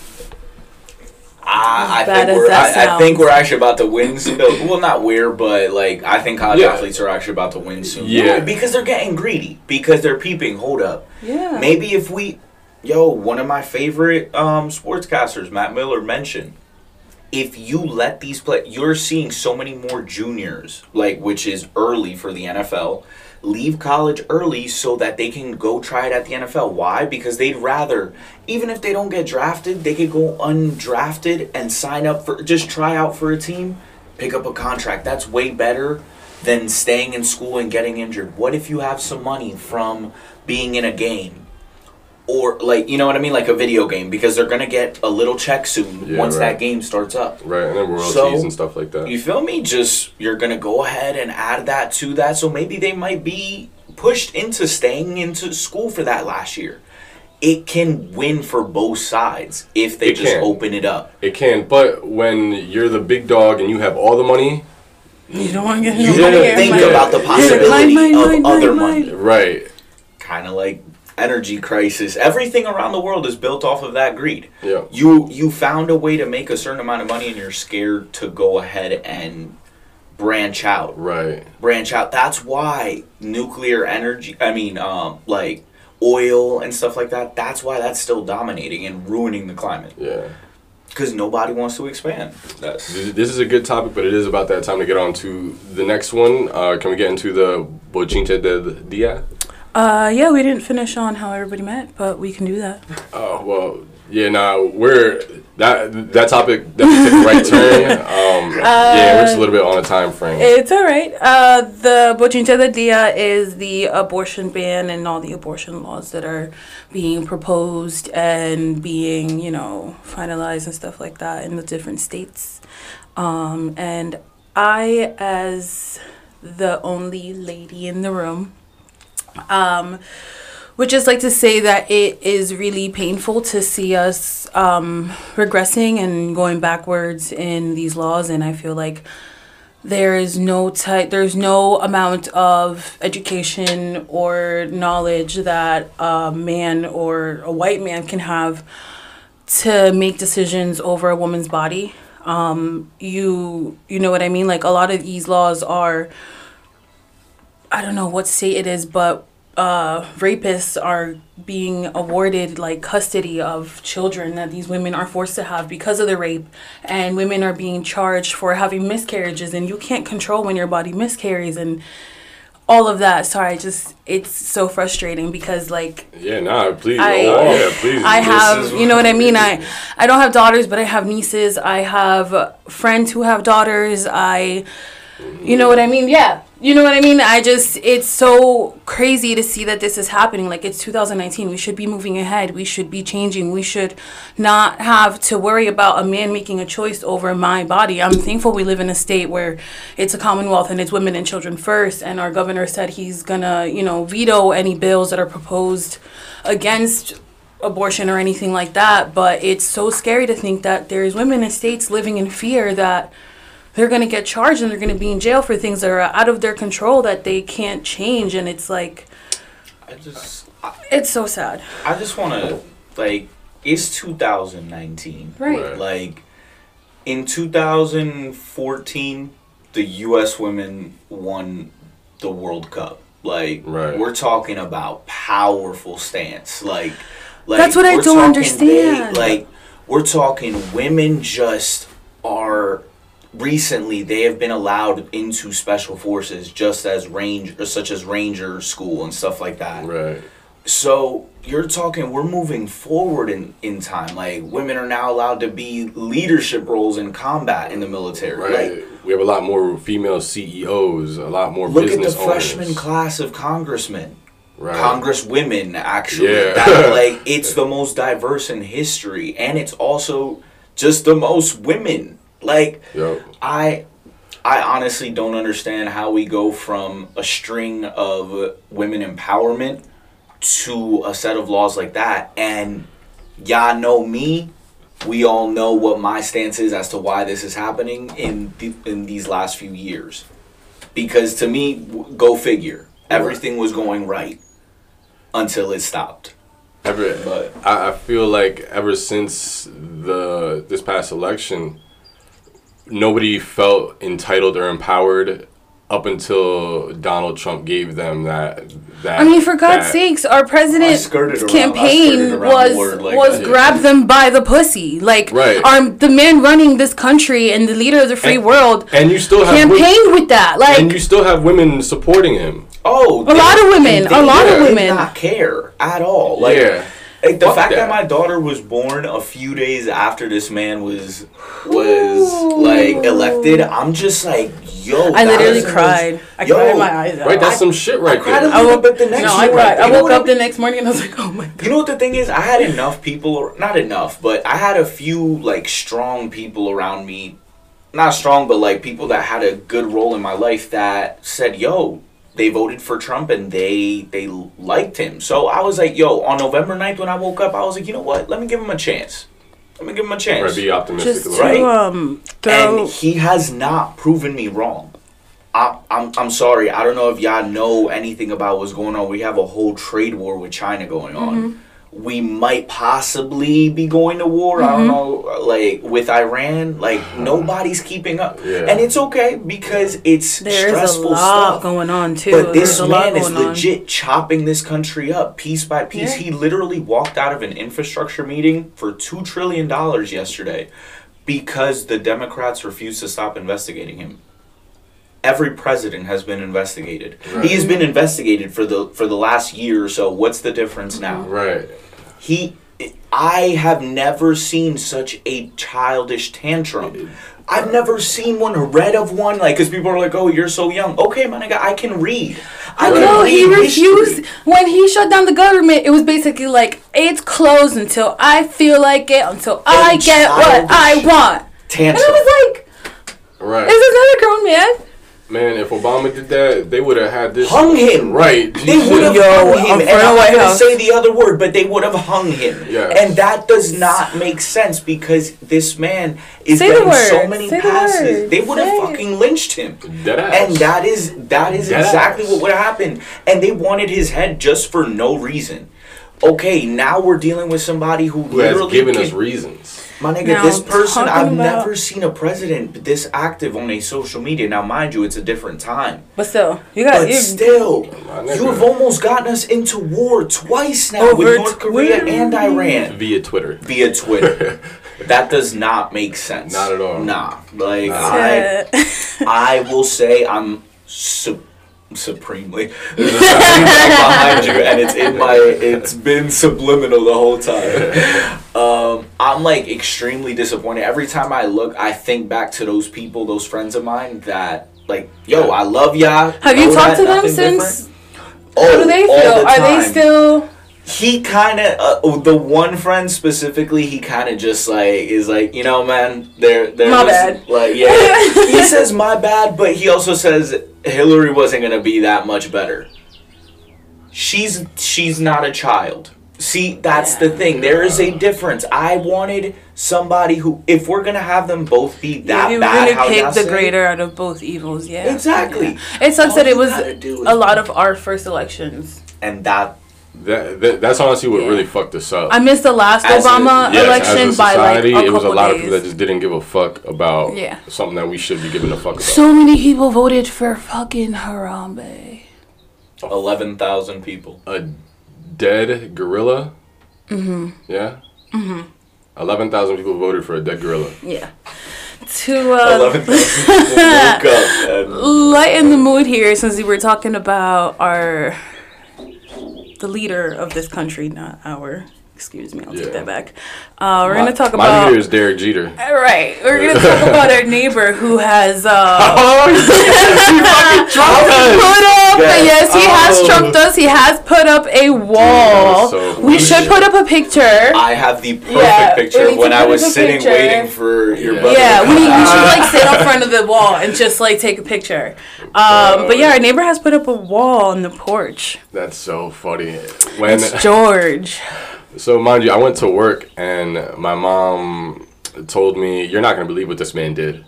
I, I, think we're, I, I think we're actually about to win soon. Well, not we're, but like, I think college Yeah. athletes are actually about to win soon. Yeah. Because they're getting greedy. Because they're peeping. Hold up. Yeah. Maybe if we, yo, one of my favorite um, sportscasters, Matt Miller, mentioned, if you let these play, you're seeing so many more juniors, like which is early for the NFL, leave college early so that they can go try it at the NFL. Why? Because they'd rather, even if they don't get drafted, they could go undrafted and sign up for just try out for a team, pick up a contract. That's way better than staying in school and getting injured. What if you have some money from being in a game? Or like you know what I mean, like a video game, because they're gonna get a little check soon Yeah, once right. that game starts up. right, and then royalties So, and stuff like that. You feel me? Just you're gonna go ahead and add that to that, so maybe they might be pushed into staying into school for that last year. It can win for both sides if they It just can. open it up. It can, but when you're the big dog and you have all the money, You don't want to get. You don't wanna think about the Yeah, possibility mine, of mine, mine, other mine. money. Right. Kind of like energy crisis. Everything around the world is built off of that greed. Yeah. You you found a way to make a certain amount of money and you're scared to go ahead and branch out. Right. Branch out. That's why nuclear energy, I mean um like oil and stuff like that, that's why that's still dominating and ruining the climate Yeah. cuz nobody wants to expand. That's This this is a good topic, but it is about that time to get on to the next one. Uh, can we get into the Bochinche del Dia? Uh, yeah, we didn't finish on how everybody met, but we can do that. Oh well, yeah. Nah, we're that that topic definitely took a right turn. Um, yeah, we're just a little bit on a time frame. It's all right. Uh, the Bochinche del Dia is the abortion ban and all the abortion laws that are being proposed and being, you know, finalized and stuff like that in the different states. Um, and I, as the only lady in the room, um, would just like to say that it is really painful to see us um, regressing and going backwards in these laws, and I feel like there is no type, there's no amount of education or knowledge that a man or a white man can have to make decisions over a woman's body. Um, you you know what I mean? Like a lot of these laws are I don't know what state it is, but uh, rapists are being awarded like custody of children that these women are forced to have because of the rape, and women are being charged for having miscarriages, and you can't control when your body miscarries and all of that. Sorry, just it's so frustrating because like yeah, nah, please. I- oh, yeah, please. I have, you know what I mean. I, I don't have daughters, but I have nieces. I have friends who have daughters. I, you know what I mean. Yeah, you know what I mean. I just, it's so crazy to see that this is happening. Like it's 2019. We should be moving ahead. We should be changing. We should not have to worry about a man making a choice over my body. I'm thankful we live in a state where it's a commonwealth and it's women and children first. And our governor said he's gonna, you know, veto any bills that are proposed against abortion or anything like that, but it's so scary to think that there's women in states living in fear that they're going to get charged and they're going to be in jail for things that are out of their control that they can't change and it's like I just it's so sad. I just want to like it's 2019. Right. Like in 2014, the U.S. women won the World Cup. Like Right. we're talking about powerful stance. Like, like That's what I don't understand. They, like we're talking women just are recently they have been allowed into special forces just as range such as ranger school and stuff like that Right. so you're talking we're moving forward in in time like women are now allowed to be leadership roles in combat in the military Right. like we have a lot more female CEOs, a lot more look at the business freshman class of congressmen Right. congresswomen actually Yeah. that, like it's the most diverse in history and it's also just the most women like Yo. I I honestly don't understand how we go from a string of women empowerment to a set of laws like that. And y'all know me. We all know what my stance is as to why this is happening in the, in these last few years. Because to me w- go figure. Everything was going right until it stopped. Ever, But- I, I feel like ever since the this past election, nobody felt entitled or empowered up until Donald Trump gave them that. that I mean, for God's sakes, our president's skirted around- I campaign around was like was that. grab them by the pussy. Like, Right. our the man running this country and the leader of the free And- world And you still have wo- campaigned with that. Like, and you still have women supporting him. oh A lot of women, they a lot of women. not care at all like yeah. Like the Fuck fact that. that. my daughter was born a few days after this man was was like elected, I'm just like, yo. I literally is the cried. most- I Yo, cried my eyes out. Right, that's I- some shit right cried a there. I woke bit the next No, I morning. cried. I woke up I- the next morning and I was like, oh my god. You know what the thing is? I had enough people, or not enough, but I had a few like strong people around me. Not strong, but like people that had a good role in my life that said, "Yo, they voted for Trump and they they liked him." So I was like, "Yo," on November 9th when I woke up, I was like, "You know what? Let me give him a chance. Let me give him a chance." Right, be optimistic Just a to. Right. um throw and he has not proven me wrong. I, I'm I'm sorry. I don't know if y'all know anything about what's going on. We have a whole trade war with China going on. Mm-hmm. We might possibly be going to war. I Mm-hmm. don't know, like with Iran. Like nobody's keeping up, Yeah. and it's okay because it's There's a stressful lot stuff. going on too. But this There's a lot man is going on. legit chopping this country up piece by piece. Yeah. He literally walked out of an infrastructure meeting for two trillion dollars yesterday because the Democrats refused to stop investigating him. Every president has been investigated. Right. He has been investigated for the for the last year or so. What's the difference now? Right. He I have never seen such a childish tantrum. I've never seen one read of one like because people are like, "Oh, you're so young." Okay, my nigga, I can read. I can No, he refused. history. When he shut down the government, it was basically like, it's closed until I feel like it, until I get what I want. Tantrum. And I was like, Right. is this another grown man? Man, if Obama did that, they would have had this. Hung him. Right. They would have Yo, hung I'm him, and I'm not gonna say the other word, but they would have hung him. Yes. And that does not make sense because this man is Say getting so many Say passes. word. They would have fucking lynched him. Dead ass. And that is that is Dead exactly ass. what would have happened. And they wanted his head just for no reason. Okay, now we're dealing with somebody who, who has given can- us reasons. My nigga, Now, this person, I've about- never seen a president this active on a social media. Now, mind you, it's a different time. But still, you got But you. still, you have almost gotten us into war twice now with North Korea Twitter. and Iran Via Twitter. via Twitter. that does not make sense. Not at all. Nah, like Nah. I, I will say I'm su- supremely behind you, and it's in my. It's been subliminal the whole time. Um, I'm like extremely disappointed every time I look. I think back to those people, those friends of mine that like, yo, I love y'all. Have you talked that, to them since? different. How do they Oh, feel? the Are they still? he kind of uh, the one friend specifically he kind of just like is like you know man they're they're My just, bad. like yeah he says my bad but he also says hillary wasn't gonna be that much better she's she's not a child see that's the thing there is a difference i wanted somebody who if we're gonna have them both be that you bad really how y'all picked the say, greater out of both evils. Yeah, Exactly. Yeah. It sucks All that it was gotta do is- a lot of our first elections. and that That, that that's honestly what Yeah. really fucked us up. I missed the last As a- Obama Yes, election as a by like a couple it was a lot of people that just didn't give a fuck about Yeah. something that we should be giving a fuck about. so many people voted for fucking Harambe. 11000 people a dead gorilla. Mm-hmm. Yeah. Mm-hmm. Eleven thousand people voted for a dead gorilla. Yeah. To uh, 11000 people woke up and lighten the mood here, since we were talking about our the leader of this country, not our. Excuse me, I'll Yeah. take that back. Uh, we're gonna talk My about. leader is Derek Jeter. All right, we're gonna talk about our neighbor who has uh, Oh, he fucking trumped put up. Yeah. Yes, he has Oh. trumped us. He has put up a wall. so we should put up a picture. I have the perfect Yeah, picture when I was sitting picture. waiting for your Yeah. brother. Yeah, to we, we should like sit in front of the wall and just like take a picture. Um, but yeah, our neighbor has put up a wall on the porch. That's so funny. When It's George. So mind you, I went to work and my mom told me, "You're not gonna believe what this man did,"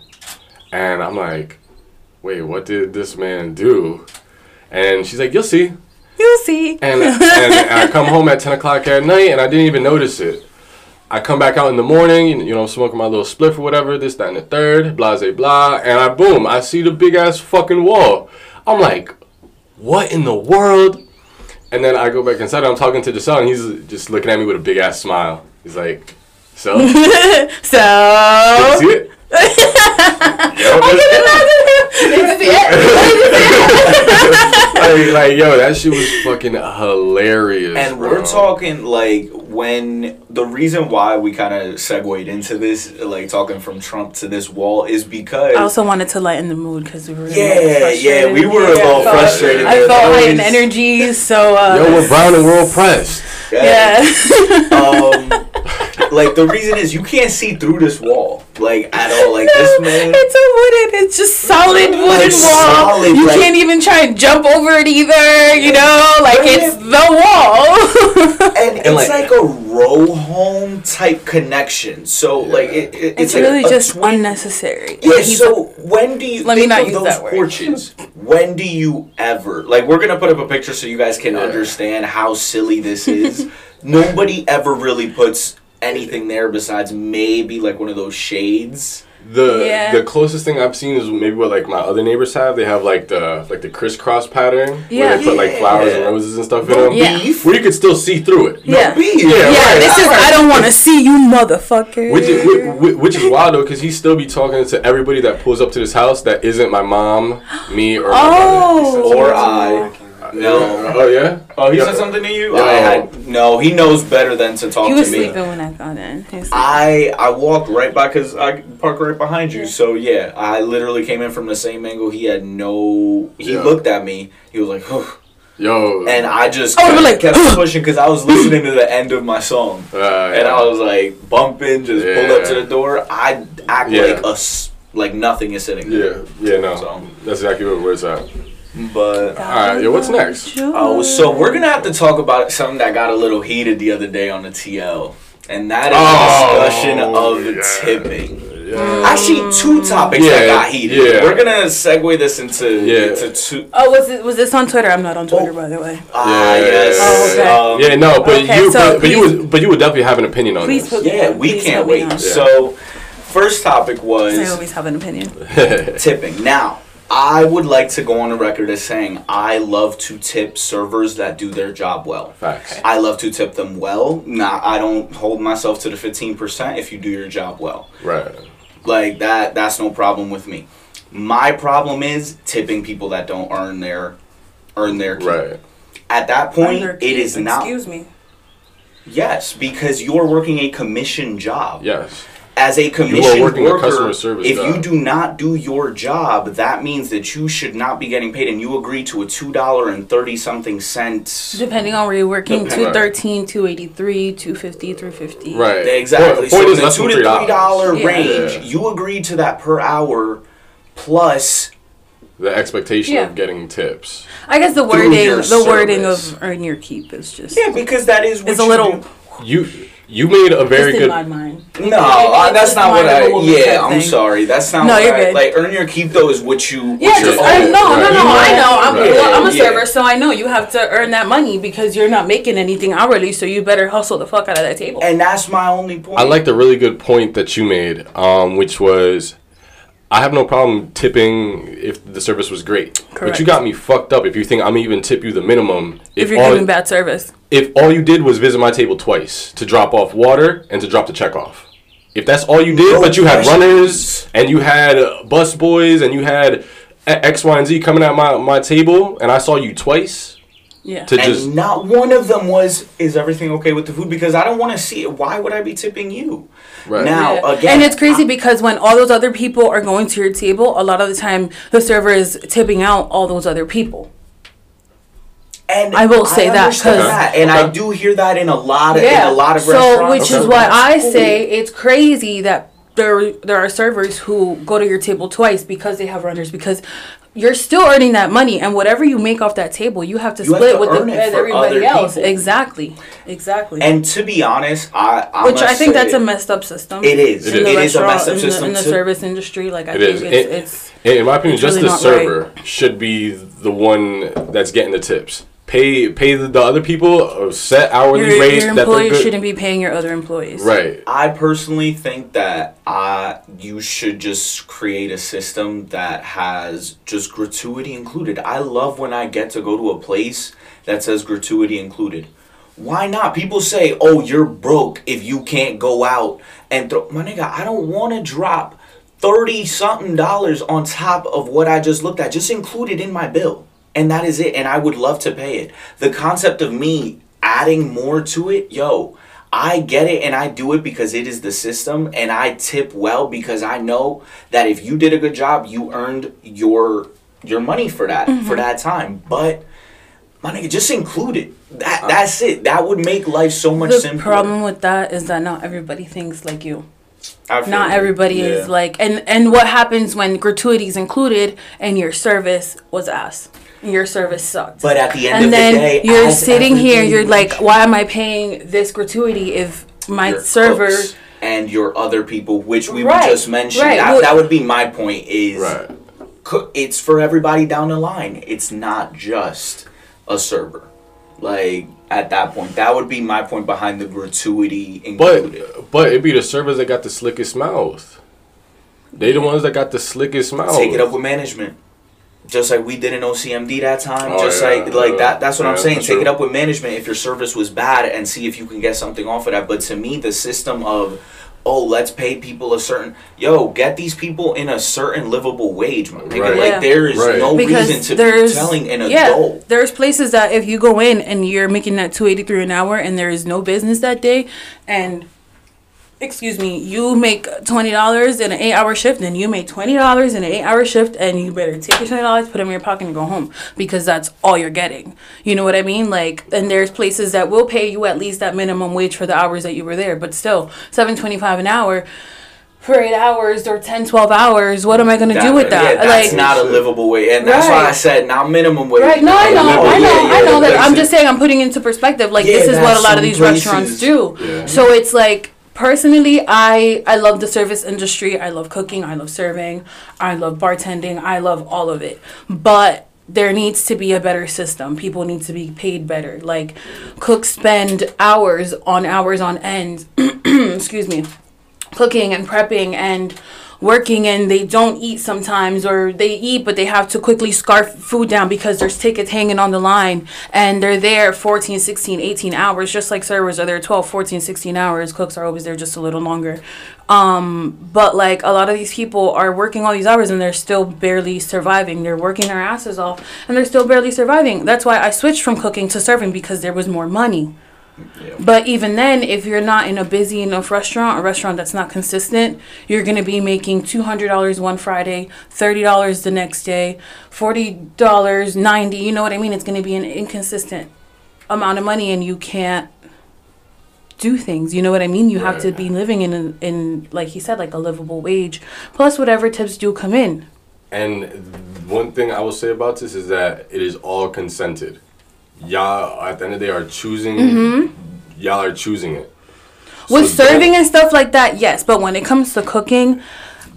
and I'm like, "Wait, what did this man do?" And she's like, "You'll see." You'll see. And, and I come home at 10 o'clock at night and I didn't even notice it. I come back out in the morning, you know, smoking my little spliff or whatever, this, that, and the third, blah, blah, blah. And I, boom, I see the big ass fucking wall. I'm like, what in the world? And then I go back inside and I'm talking to Giselle and he's just looking at me with a big ass smile. He's like, so? Did you So. see it? Yo, like, like, yo, that shit was fucking hilarious. And bro. we're talking like when the reason why we kind of segued into this, like talking from Trump to this wall, is because I also wanted to lighten the mood because we were. a yeah, frustrated. yeah, we were a little I felt- frustrated. I There's felt heightened always- energy, so uh, Yo, we're brown and we're oppressed. yeah. um, like the reason is you can't see through this wall like at all. Like this man. It's a wooden. It's just solid wooden Like, wall. solid, you like- can't even try and jump over it either. You know, like it's the wall. and it's And, like, like- a row home type connection. So like it, it- it's, it's like really a just twin- unnecessary. Yeah. He's So when do you Let me not use those that word. porches? when do you ever like? We're gonna put up a picture so you guys can Yeah. understand how silly this is. Nobody ever really puts anything there besides maybe like one of those shades. The Yeah. the closest thing I've seen is maybe what like my other neighbors have. They have like the like the crisscross pattern where Yeah. they put like flowers and roses and stuff in No them. Yeah. beef. Where you could still see through it. Yeah. No beef. Yeah, yeah, right. this is. I don't want to see you, motherfucker. Which is whi- whi- which is wild though, because he still be talking to everybody that pulls up to this house that isn't my mom, me, or my Oh. Or I. brother. No. Oh yeah. Oh, he Yeah. said something to you? Yo. I had no. He knows better than to talk he was to me. sleeping when I got in. He was sleeping. I I walked right by because I parked right behind you. So yeah, I literally came in from the same angle. He had no. He Yeah. looked at me. He was like, "Whew," Yo. and I just I kept, like, kept pushing because I was listening to the end of my song, uh, and I was like bumping, just pulled up to the door. I act Yeah. like a s- like nothing is sitting Yeah, there. yeah, no, So. that's exactly what where it's at. But Alright, yo, what's next? oh, so we're gonna have to talk about something that got a little heated the other day on the TL, and that is Oh, the discussion of yeah. tipping. Yeah. Actually, two topics that got heated. yeah. We're gonna segue this into Yeah. into two. Oh, was it was this on Twitter? I'm not on Twitter, by the way. Ah, Yeah. yes. Oh, okay. Um, Yeah, no, but Okay, you, so but, but you please- would, but you would definitely have an opinion on Please this. put- Yeah, we Please can't wait. know. So, first topic was. I always have an opinion. tipping. Now, I would like to go on the record as saying I love to tip servers that do their job well. Facts. I love to tip them well. Now, I don't hold myself to the 15% if you do your job well. Right. Like that that's no problem with me. My problem is tipping people that don't earn their earn their keep. Right. At that point, Under- it is not Excuse me. Yes, because you're working a commission job. Yes. As a commission working a worker, customer service if you do not do your job, that means that you should not be getting paid, and you agree to a two dollar and thirty something cents. Depending on where you're working, Depend- 213, 283, 250, 350. Right. Exactly. Point, point so is in the less two than to three three dollar Yeah. range, Yeah. you agree to that per hour, plus The expectation Yeah. of getting tips. I guess the wording, your the wording of earn your keep is just yeah, because that is what is a you little do. You you made a very just good. in my mind. No, uh, that's not what mind of I. a woman Yeah, I'm thing. sorry. That's not No, what you're I good. like. Earn your keep though is what you. Yeah, what you're just, I, owed. no, no, Right. no, I know. I'm, Right. well, I'm a Yeah. server, so I know you have to earn that money because you're not making anything hourly, so you better hustle the fuck out of that table. And that's my only point. I like the really good point that you made, um, which was, I have no problem tipping if the service was great. But you got me fucked up if you think I'm gonna even tip you the minimum if you're all, giving bad service. If all you did was visit my table twice to drop off water and to drop the check off. If that's all you did, No but you had runners and you had uh, bus boys and you had X, Y, and Z coming at my, my table, and I saw you twice Yeah. to and just not one of them was, "Is everything okay with the food?" Because I don't want to see it. Why would I be tipping you? Right. Now Yeah. again, and it's crazy because when all those other people are going to your table, a lot of the time the server is tipping out all those other people. And I will say that, understand 'cause- that, and I do hear that in a lot of in a lot of so restaurants. which is Okay. why I say it's crazy that there there are servers who go to your table twice because they have runners because you're still earning that money and whatever you make off that table you have to You have split to with, the, earn it with for everybody other else people. exactly exactly And to be honest, I I which I think say- that's a messed up system. It is. It in is. the It is a restaurant, messed up in system the, in the service industry. Like I It think is. it's, It- it's In my opinion, It's just really the not server should be the one that's getting the tips. Pay pay the, the other people a set hourly your, rate your that employees good. shouldn't be paying your other employees. Right. I personally think that uh, you should just create a system that has just gratuity included. I love when I get to go to a place that says gratuity included. Why not? People say, "Oh, you're broke if you can't go out and throw." My nigga, I don't want to drop thirty something dollars on top of what I just looked at. Just include it in my bill, and that is it. And I would love to pay it. The concept of me adding more to it, yo. I get it and I do it because it is the system and I tip well because I know that if you did a good job, you earned your your money for that for mm-hmm. that time. But My nigga, just include it. That uh, that's it. That would make life so much the simpler. problem with that is that not everybody thinks like you. Not you. everybody is like, and and what happens when gratuities included and your service was ass, and your service sucked. But at the end and of then the day, you're sitting here, you're like, why am I paying this gratuity if my your server? and your other people, which we Right, just mentioned. right. That, Well- that would be my point. Is Right. coo- it's for everybody down the line. It's not just a server. Like at that point, that would be my point behind the gratuity included. But but it'd be the servers that got the slickest mouth. They the ones that got the slickest mouth. Take it up with management. Just like we did in OCMD that time. Oh, just yeah, like like yeah, that that's what I'm saying. that's Take it up with management if your service was bad and see if you can get something off of that. But to me the system of oh, let's pay people a certain yo, get these people in a certain livable wage, my nigga. Right. Like Yeah. there is Right. no because reason to be telling an yeah, adult. there's places that if you go in and you're making that 283 an hour and there is no business that day and excuse me you make $20 in an 8 hour shift then you make $20 in an 8 hour shift and you better take your $20 put them in your pocket and go home because that's all you're getting you know what i mean like and there's places that will pay you at least that minimum wage for the hours that you were there but still 725 an hour for 8 hours or 10 12 hours what am i going to do with that Yeah, that's like not a livable wage, and that's why I Right. said now minimum wage. Right, no, I know, I know, wage, I know yeah, that. I'm just saying, I'm putting into perspective. Like Yeah, this is what a lot of these places- restaurants do. Yeah. So it's like personally, I I love the service industry. I love cooking. I love serving. I love bartending. I love all of it. But there needs to be a better system. People need to be paid better. Like cooks spend hours on hours on end. excuse me cooking and prepping and working and they don't eat sometimes or they eat but they have to quickly scarf food down because there's tickets hanging on the line and they're there 14 16 18 hours just like servers are there 12 14 16 hours. Cooks are always there just a little longer. Um but like a lot of these people are working all these hours and they're still barely surviving. They're working their asses off and they're still barely surviving. That's why i switched from cooking to serving because there was more money but even then, if you're not in a busy enough restaurant, a restaurant that's not consistent, you're gonna be making two hundred dollars one Friday, thirty dollars the next day, forty dollars, ninety. You know what I mean? It's gonna be an inconsistent amount of money, and you can't do things. You know what I mean? You have to be living in a, in like he said, like a livable wage, plus whatever tips do come in. And one thing I will say about this is that it is all consented. Y'all at the end of the day are choosing. Y'all are choosing it. Mm-hmm. With So serving and stuff like that, yes. But when it comes to cooking,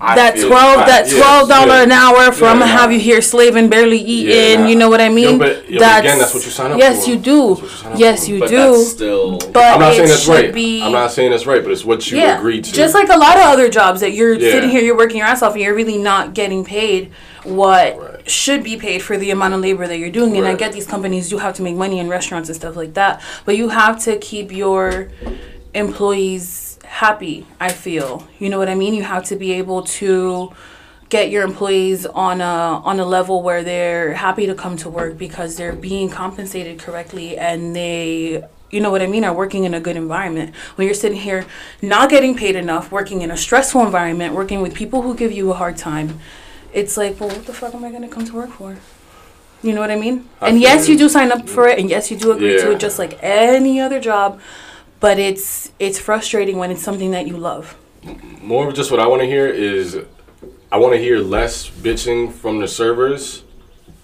I that feel- twelve, I- that twelve dollar yeah. an hour from Yeah, have you here slaving, barely eating. nah. You know what I mean? Yo, but- yo, but again, that's what you sign up for. yes, for. you do. That's what you sign up yes, for. you but do. that's still. but I'm not it saying that's right. be. I'm not saying that's right, but it's what you yeah, agreed to. just like a lot of other jobs that you're Yeah. sitting here, you're working your ass off, and you're really not getting paid what Right. Should be paid for the amount of labor that you're doing. And I get these companies do have to make money in restaurants and stuff like that, but you have to keep your employees happy. I feel you know what I mean. You have to be able to get your employees on a on a level where they're happy to come to work because they're being compensated correctly and they you know what I mean are working in a good environment. When you're sitting here not getting paid enough, working in a stressful environment, working with people who give you a hard time, it's like, well, what the fuck am I going to come to work for? You know what I mean? I and yes, you you. do sign up for it and yes, you do agree to it just like any other job, but it's it's frustrating when it's something that you love. More of just what I want to hear is I want to hear less bitching from the servers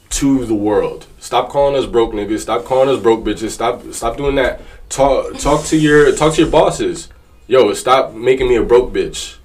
to the world. Stop calling us broke niggas. Stop calling us broke bitches. Stop stop doing that. Talk talk to your talk to your bosses. Yo, stop making me a broke bitch.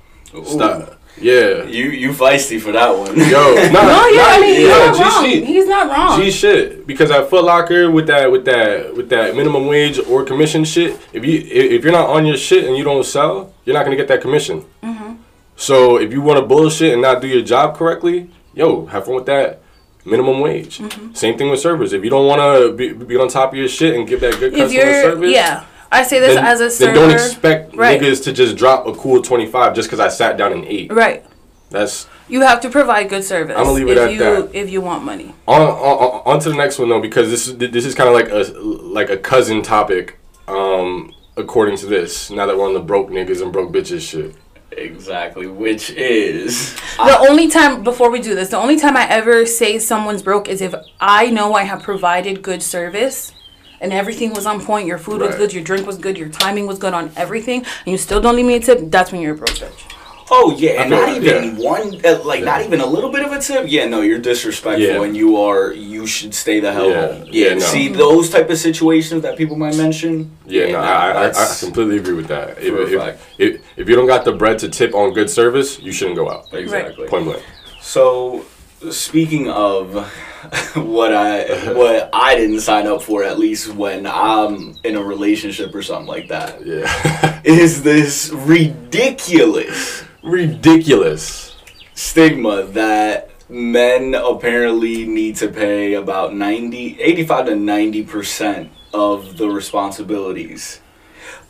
Stop. Yeah. You you feisty for that one. Yo, nah, No, yeah, I mean, he's yeah, not G wrong. shit. He's not wrong. G shit. Because at Foot Locker with that with that with that minimum wage or commission shit, if you if if you're not on your shit and you don't sell, you're not gonna get that commission. Mm-hmm. So if you want to bullshit and not do your job correctly, yo, have fun with that minimum wage. Mm-hmm. Same thing with servers. If you don't want to be, be on top of your shit and give that good if customer service, yeah, I say this then, as a then server. don't expect Right. niggas to just drop a cool 25 just because I sat down and ate. Right. That's You have to provide good service. I'ma leave it if at you, that. If you want money. on, on on to the next one though because this is this is kind of like a like a cousin topic um according to this now that we're on the broke niggas and broke bitches shit Exactly, which is The only time before we do this, the only time I ever say someone's broke is if I know I have provided good service and everything was on point, your food was good, your drink was good, your timing was good on everything, and you still don't leave me a tip, that's when you're a broke bitch. Oh yeah, and not like- even yeah. one, uh, like not even a little bit of a tip. Yeah, no, you're disrespectful, Yeah. and you are. You should stay the hell Yeah, home. Yeah, yeah, no. see those type of situations that people might mention. Yeah, no, nah, I, I, I completely agree with that. If, if, if, if you don't got the bread to tip on good service, you shouldn't go out. exactly. Point blank. So, speaking of what I what I didn't sign up for, at least when I'm in a relationship or something like that, Yeah. is this ridiculous Ridiculous. stigma that men apparently need to pay about 90 85 to 90% of the responsibilities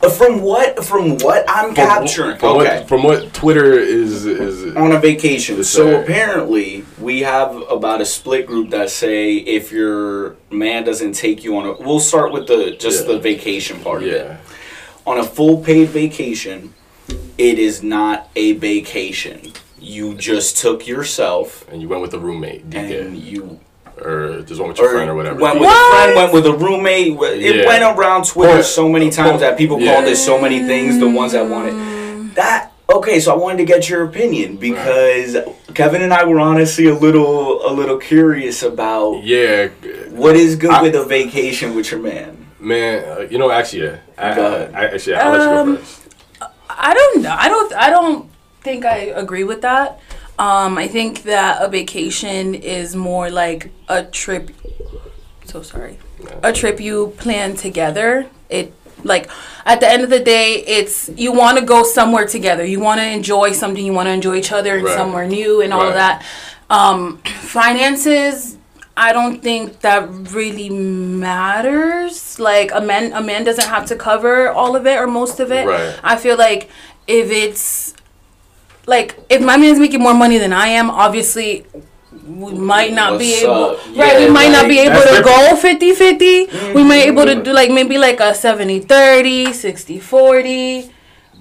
Uh, from what from what i'm From- capturing. From, okay. what, from what Twitter is is on a vacation. so sir. apparently we have about a split group that say if your man doesn't take you on a we'll start with the just Yeah. the vacation part of it. Yeah. on a full paid vacation it is not a vacation. You just took yourself And you went with a roommate, and you or just went with your or friend or whatever. went with a friend, went with a roommate. It Yeah. went around Twitter Point- so many times that people Yeah. called it so many things. The ones that wanted that. Okay, so I wanted to get your opinion because Kevin and I were honestly a little a little curious about yeah, what is good I- with a vacation with your man. man. Uh, you know, actually, yeah. I, I, I, actually, I'll let you Um, go first. I don't know. I don't. I don't think I agree with that. Um, I think that a vacation is more like a trip. So sorry, a trip you plan together. It like at the end of the day, it's you want to go somewhere together. You want to enjoy something. You want to enjoy each other and Right. somewhere new and all of that. Um, finances. I don't think that really matters. Like a man, a man doesn't have to cover all of it or most of it. Right. I feel like if it's like if my man's making more money than I am, obviously we might not be What's able up? right we Yeah, might not be able to go 50 50 we might able to do like maybe like a 70 30 60 40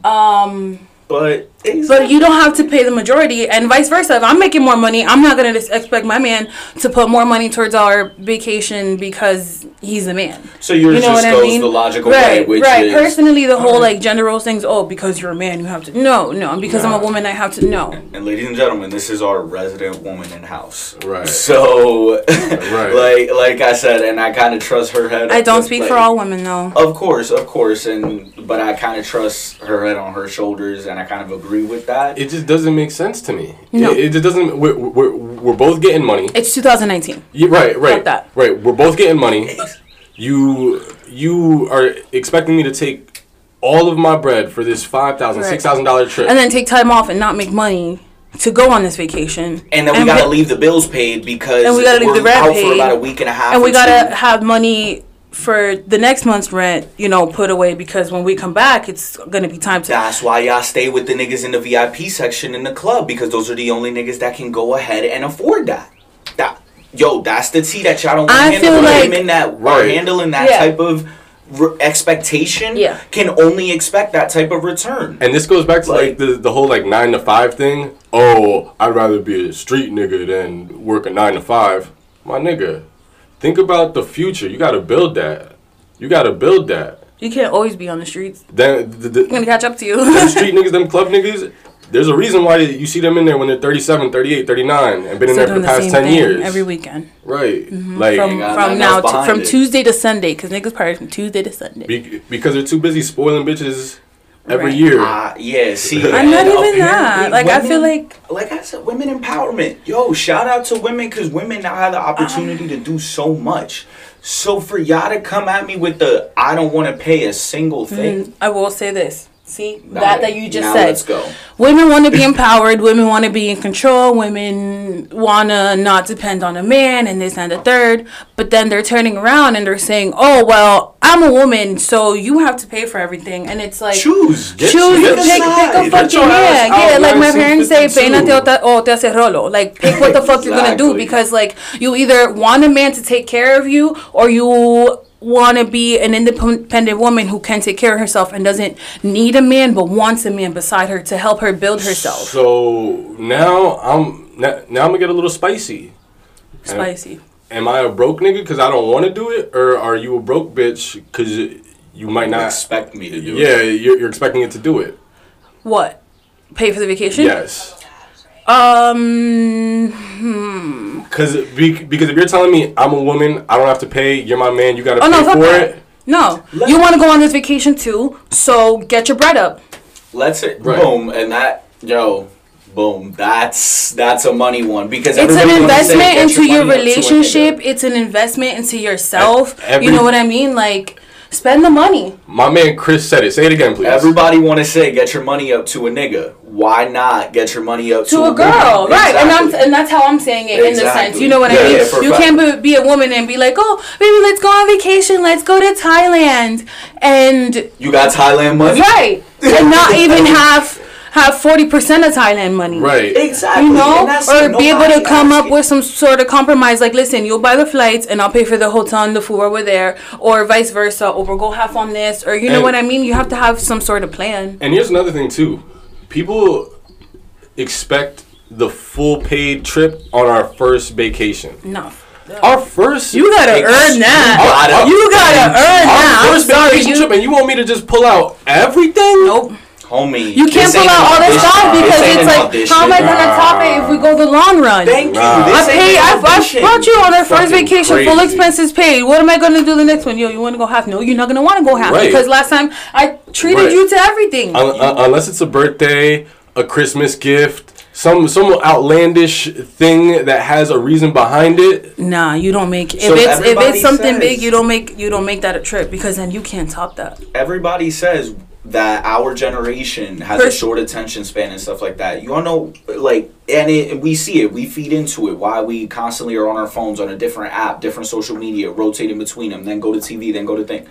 um But but you don't have to pay the majority, and vice versa. If I'm making more money, I'm not gonna just expect my man to put more money towards our vacation because he's a man. so yours You know just what I mean? the logical right, way, which right. is Personally, the whole like gender roles things. Oh, because you're a man, you have to. No, no. And because I'm a woman, I have to. No. And ladies and gentlemen, this is our resident woman in house. Right. So, Right. like like I said, and I kind of trust her head. I don't speak for all women though. Of course, of course, and but I kind of trust her head on her shoulders, and I kind of agree with that. It just doesn't make sense to me. No. It, it just doesn't. We're, we're, we're both getting money. It's 2019. Yeah, right, right, that. right. We're both getting money. You you are expecting me to take all of my bread for this five thousand, Right. six thousand dollar trip. And then take time off and not make money to go on this vacation. And then we gotta pay- leave the bills paid because And we gotta leave we're the rent out for about a week and a half. and we gotta two. have money for the next month's rent, you know, put away because when we come back, it's gonna be time to. That's why y'all stay with the niggas in the VIP section in the club because those are the only niggas that can go ahead and afford that. That yo, that's the tea that y'all don't want I to handle. feel like- women that are Right. handling that Yeah. type of re- expectation Yeah. can only expect that type of return. And this goes back to like, Like- the the whole like nine to five thing. Oh, I'd rather be a street nigga than work a nine to five. My nigga, think about the future. You gotta build that. You gotta build that. You can't always be on the streets. Then the, the, I'm gonna catch up to you. them street niggas, them club niggas. There's a reason why you see them in there when they're 37, 38, 39, and been in Still there for doing the past 10 years. every weekend. right. Mm-hmm. Like, From from now to, from it. Tuesday to Sunday, because niggas party from Tuesday to Sunday. be, because they're too busy spoiling bitches every Right. year. Ah, yeah, see, I'm not even that. apparently Like I feel like like I said, women empowerment. Yo, shout out to women because women now have the opportunity to do so much. So for y'all to come at me with the I don't want to pay a single thing. mm, I will say this. See Now- that that you just now said. Let's go. Women want to be empowered. Women want to be in control. Women want to not depend on a man and this and the third. But then they're turning around and they're saying, "Oh well, I'm a woman, so you have to pay for everything, and it's like Choose. Get- choose, get pick, pick aside. a fucking your yeah, yeah. Like my parents say, 1952. peínate o te, o oh, te hace rolo. Like pick what the fuck you're gonna do because like you either want a man to take care of you or you want to be an independent woman who can take care of herself and doesn't need a man but wants a man beside her to help her build herself. So now I'm now, now I'm gonna get a little spicy. Spicy. Am I a broke nigga because I don't want to do it, or are you a broke bitch because you might You not? expect me to do it. Yeah, you're, you're expecting it to do it. What? Pay for the vacation? Yes. Um. Hmm. Because because if you're telling me I'm a woman, I don't have to pay. You're my man. You gotta Oh pay no, for that. it. No, Let- you want to go on this vacation too, so get your bread up. Let's say Right. boom, and that yo, boom. That's that's a money one because It's an everybody wanna say, investment into your money up to a nigga." relationship. It's an investment into yourself. Every- you know what I mean? Like, spend the money. My man Chris said it. Say it again, please. Everybody want to say get your money up to a nigga. Why not get your money up to, to a woman? girl, right? And I'm and that's how I'm saying it in the sense. You know what Yeah, I mean? yeah, you fact. can't be, be a woman and be like, "Oh, baby, let's go on vacation. Let's go to Thailand," and you got Thailand money. right, and not even have have forty percent of Thailand money. right. Exactly. You know, or be able to Nobody come up with some sort of compromise. Like, listen, you'll buy the flights, and I'll pay for the hotel and the food while we're there, or vice versa. Or we'll go half on this, or you know And- what I mean. You have to have some sort of plan. And here's another thing too. People expect the full paid trip on our first vacation. No, Our first you gotta earn that. Gotta You gotta earn our that. I'm first sorry, vacation you. trip, and you want me to just pull out everything? Nope. Homie. You can't this pull out all this audition. stuff because it's like, audition. how am I gonna top it if we go the long run? Thank you. This I ain't pay. I've, I've brought you on our first Fucking vacation, full expenses paid. What am I gonna do the next one? Yo, you want to go half? No, you're not gonna want to go half Right. because last time I treated Right. you to everything. Un- un- unless it's a birthday, a Christmas gift, some some outlandish thing that has a reason behind it. Nah, you don't make if So it's if it's something says- big, you don't make you don't make that a trip because then you can't top that. everybody says that our generation has a short attention span and stuff like that. You all know, like, and it, we see it, we feed into it. Why we constantly are on our phones on a different app, different social media, rotating between them, then go to TV, then go to thing.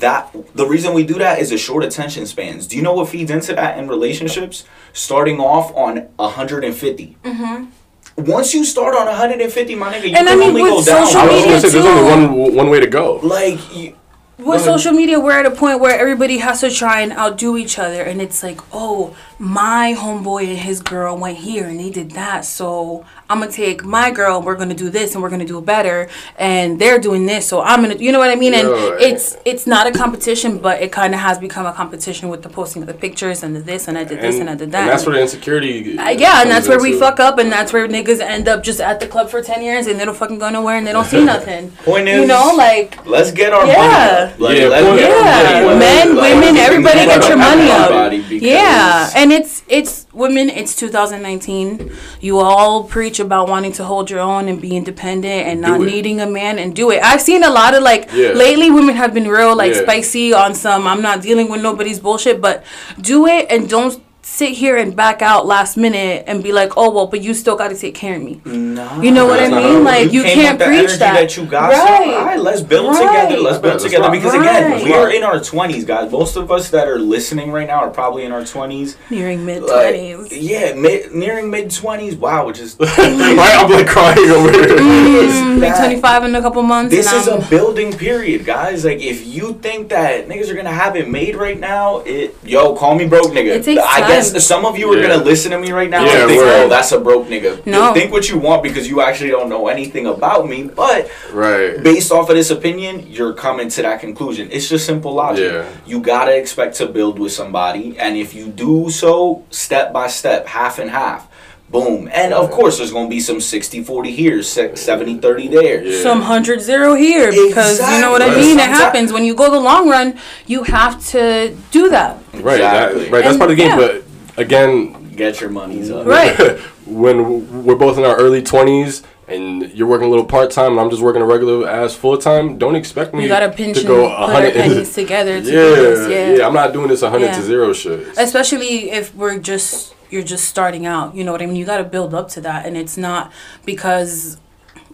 That the reason we do that is a short attention spans. Do you know what feeds into that in relationships? Starting off on 150. Mhm. Once you start on 150, my nigga, you Mm-hmm. And I can mean, only with go down. social I was gonna say there's only one one way to go. like. You, With social media, we're at a point where everybody has to try and outdo each other, and it's like, oh, my homeboy and his girl went here and they did that, so I'm gonna take my girl and we're gonna do this and we're gonna do it better, and they're doing this, so I'm gonna, you know what I mean? And Yeah. it's it's not a competition, but it kind of has become a competition with the posting of the pictures and the this and I did this and, I did that. And that's where the insecurity. Uh, yeah, and that's comes where we fuck up, and that's where niggas end up just at the club for ten years, and they don't fucking go nowhere, and they don't see nothing. Point is, you know, like Let's get our Yeah. money up. Like, Yeah, let's point- get our yeah, money up. men, Like, women, everybody get get your money up. everybody because- Yeah, and it's it's women. It's 2019. You all preach about wanting to hold your own and be independent and not needing a man and do it. I've seen a lot of like Yeah. lately women have been real like Yeah. spicy on some. I'm not dealing with nobody's bullshit, but do it and don't sit here and back out last minute and be like, oh well, but you still got to take care of me. Nah. You know what I That's not how mean? it Like works. you, came can't with the preach energy that. you got. So, right. all right, let's build Right. together. Let's build Let's together rock. because Right. again, we are in our twenties, guys. Most of us that are listening right now are probably in our twenties. Nearing mid Like, twenties. yeah, mid, nearing mid twenties. Wow, which is right, I'm like crying over here. Mm, be that- 25 in a couple months. This and is a I'm- building period, guys. Like, if you think that niggas are gonna have it made right now, it yo, call me broke nigga. It takes I time. Guess some of you are Yeah. gonna listen to me right now Yeah, and think, word. oh, that's a broke nigga. No. Think what you want because you actually don't know anything about me, but right. based off of this opinion, you're coming to that conclusion. It's just simple logic. Yeah. You gotta expect to build with somebody, and if you do so step by step, half and half, boom. And of course, there's gonna be some 60 40 here, 70 30 there. Yeah. some hundred zero here because you know what I Exactly. mean. It happens when you go the long run. You have to do that, Right, Exactly. that, right. That's And, part of the game. yeah. But again, Get your monies up. right? when we're both in our early twenties and you're working a little part time and I'm just working a regular ass full time, don't expect me You gotta pinch to and go put a our pennies together to yeah, do this. Yeah, yeah, I'm not doing this a hundred Yeah. to zero shit. especially if we're just you're just starting out. You know what I mean? You got to build up to that, and it's not because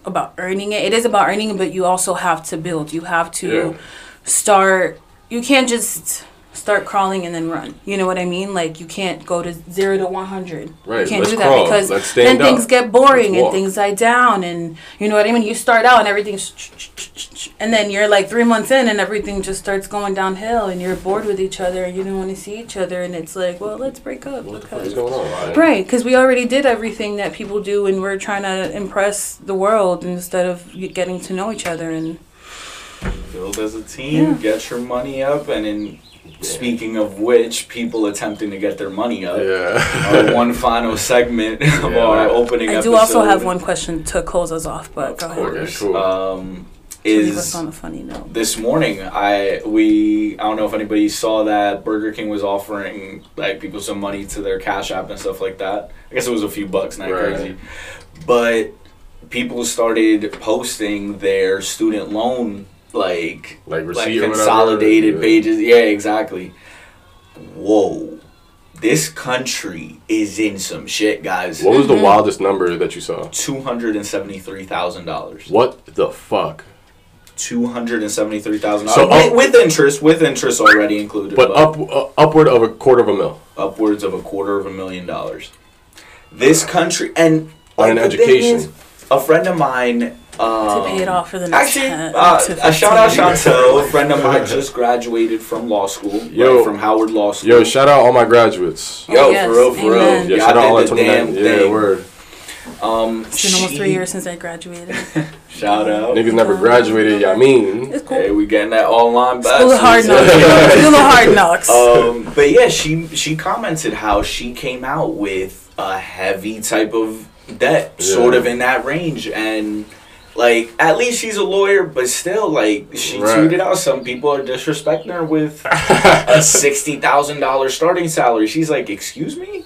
about earning it. It is about earning it, but you also have to build. You have to. Yeah. start. You can't just start crawling and then run. You know what I mean? Like you can't go to zero to one hundred. Right, You can't let's do that crawl. because then up. things get boring and things die down, and you know what I mean. You start out and everything's, and then you're like three months in, and everything just starts going downhill, and you're bored with each other, and you don't want to see each other, and it's like, well, let's break up What the fuck because is going on? Right. Right, because we already did everything that people do, and we're trying to impress the world instead of getting to know each other. And Build as a team, Yeah. get your money up, and in speaking of which, people attempting to get their money up. Yeah. Our one final segment of Yeah, our opening I episode. do also have one question to close us off, but go Of ahead. course. Cool. Um, To leave us is on a funny note. this morning I we I don't know if anybody saw that Burger King was offering like people some money to their Cash App and stuff like that. I guess it was a few bucks, not Right. crazy. But people started posting their student loan like Like like or whatever. consolidated pages. Yeah, exactly. Whoa. This country is in some shit, guys. What was the Mhm. wildest number that you saw? Two hundred and seventy-three thousand dollars. What the fuck? Two hundred and seventy-three thousand So dollars up- with, with interest, with interest already included, But up uh, upward of a quarter of a mil. upwards of a quarter of a million dollars. This country and On an education. is, a friend of mine. Um, to pay it off for the next Actually, 10 uh, to a shout out 15 years. Chantel, a friend of mine just graduated from law school, Yo. right, from Howard Law School. Yo, shout out all my graduates. Yo, Oh, yes, for real, for real. Yeah, shout out all did that the damn 29. Yeah, thing. word. Um, It's been almost three years since I graduated. Shout out. Niggas never graduated, y'all mean. It's cool. Hey, we getting that online back. School of hard knocks. School of hard knocks. um, but yeah, she she commented how she came out with a heavy type of debt, Yeah. sort of in that range, and like at least she's a lawyer, but still, like she Right. tweeted out some people are disrespecting her with a sixty thousand dollars starting salary. She's like, "Excuse me."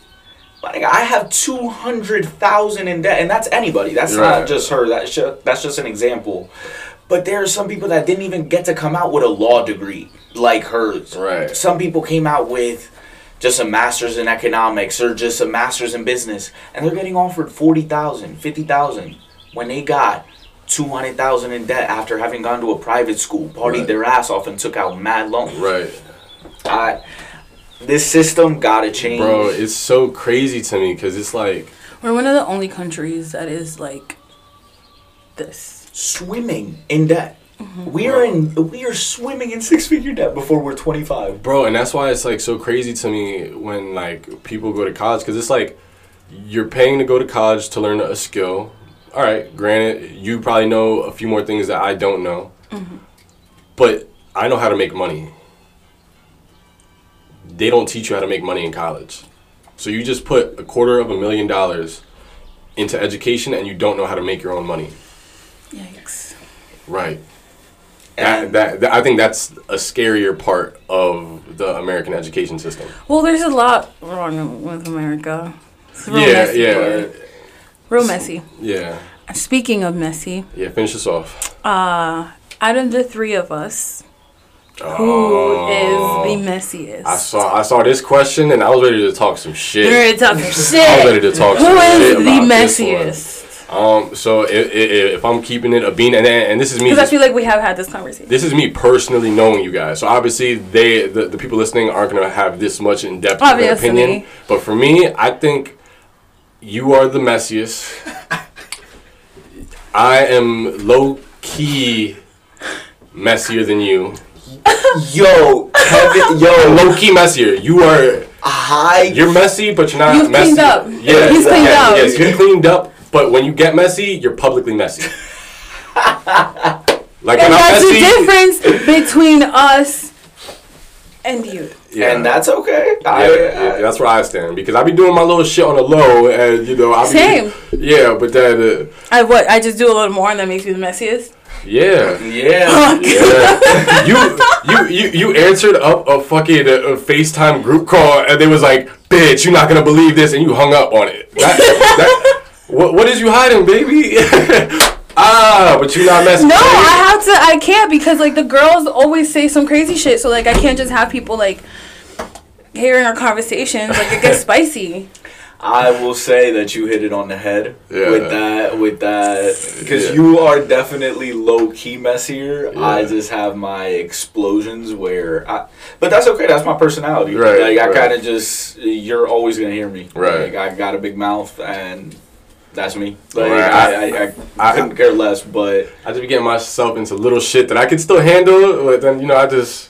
Like I have two hundred thousand in debt, and that's anybody. That's Right. not just her. That's just, that's just an example. But there are some people that didn't even get to come out with a law degree like hers. Right. Some people came out with just a master's in economics or just a master's in business, and they're getting offered 40,000, 50,000 when they got 200,000 in debt after having gone to a private school, partied Right. their ass off, and took out mad loans. Right. I, this system gotta change. Bro, it's so crazy to me because it's like, We're one of the only countries that is like this. swimming in debt. Mm-hmm. We are in. We are swimming in six figure debt before we're 25. bro, and that's why it's like so crazy to me when like people go to college because it's like you're paying to go to college to learn a skill. All right, granted, you probably know a few more things that I don't know, mm-hmm. but I know how to make money. They don't teach you how to make money in college. So you just put a quarter of a million dollars into education and you don't know how to make your own money. Yikes. Right. That, that, that, I think that's a scarier part of the American education system. Well, there's a lot wrong with America. Real yeah, messy. Real messy. yeah, Speaking of messy, yeah. Finish this off. uh, out of the three of us, who Oh. is the messiest? I saw I saw this question and I was ready to talk some shit. We're ready to talk some shit. I was ready to talk Who some shit is the about this one. messiest? Um, so if, if, if I'm keeping it a bean, and and this is me, Because I feel like we have had this conversation. this is me personally knowing you guys. So obviously they the, the people listening aren't gonna have this much in depth opinion. But for me, I think you are the messiest. I am low key messier than you. yo, Kevin, yo, Low key messier. You are high. you're messy, but you're not You've messy. cleaned up. Yeah, He's cleaned yeah, up. Yes, you're cleaned up. But when you get messy, you're publicly messy. like and I'm that's messy, the difference between us and you. Yeah. And that's okay. Yeah, I, yeah, I- that's where I stand because I be doing my little shit on the low, and you know, I be, Same. Yeah, but then uh, I what? I just do a little more, and that makes you the messiest. yeah, yeah. yeah. you, you, you, you answered up a fucking uh, FaceTime group call, and they was like, "Bitch, you're not gonna believe this," and you hung up on it. That, that, what, what is you hiding, baby? ah, but you're not messing. No, I have to. I can't because like the girls always say some crazy shit. So like I can't just have people like hearing our conversations. Like it gets spicy. I will say that you hit it on the head Yeah. with that, with that, because Yeah. you are definitely low key messier. I just have my explosions where, I, but that's okay. That's my personality. Right, Like I right. kind of just, you're always gonna hear me. Right. Like, I got a big mouth and. That's me. Like, Right. I, I, I, I- couldn't care less, but I just be getting myself into little shit that I can still handle, but then you know I just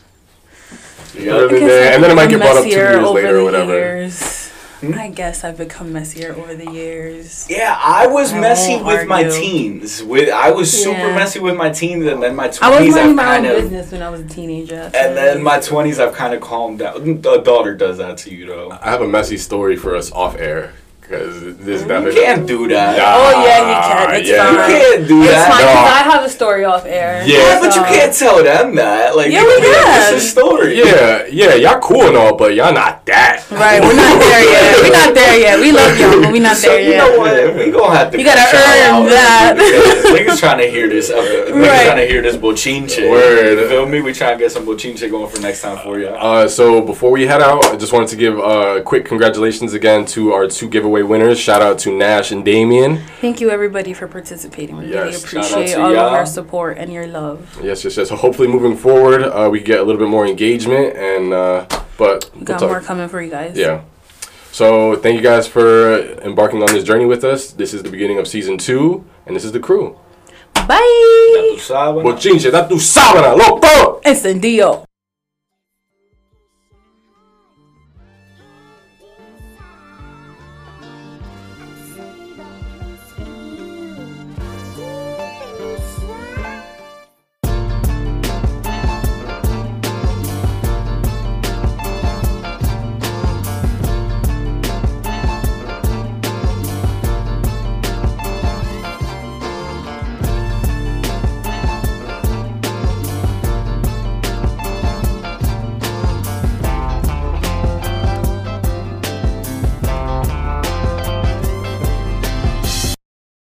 yeah. Really? I guess there, I've and then it might get brought up two messier years later or whatever. years. Hmm? I guess I've become messier over the years. Yeah, I was I messy won't with my teens. With I was super Yeah. messy with my teens, and then my twenties. I was twenties minding I've my own of, business when I was a teenager. and then my twenties I've kind of calmed down. A daughter does that to you though. I have a messy story for us off air because this You definitely can't do that. Nah, Oh, yeah, you can. It's You fine. You can't do It's that. It's fine No. 'cause I have a story off air. Yeah. Yeah, but you can't tell them that. Like, Yeah, we know, can. It's a story. Yeah, yeah, y'all cool and all, but y'all not that. Right, we're not there yet. We're not there yet. We love y'all, but we're not So there you yet. know what? We gonna have to. You gotta earn that. Niggas trying to hear this. Uh, niggas Right. trying to hear this bochinche. Word. You feel me? We trying to get some bochinche going for next time for you. Uh, so before we head out, I just wanted to give uh, quick congratulations again to our two giveaway winners. Shout out to Nash and Damien. Thank you, everybody, for participating. We really Yes, shout out appreciate all y'all. of your support and your love. Yes, yes, yes. So hopefully moving forward, uh, we get a little bit more engagement and uh, but We we'll got more coming for you guys. Yeah. So thank you guys for embarking on this journey with us. This is the beginning of season two, and this is the crew. Bye. Ya tú sabes. Bochinche, da tu sábana, loco! Encendido.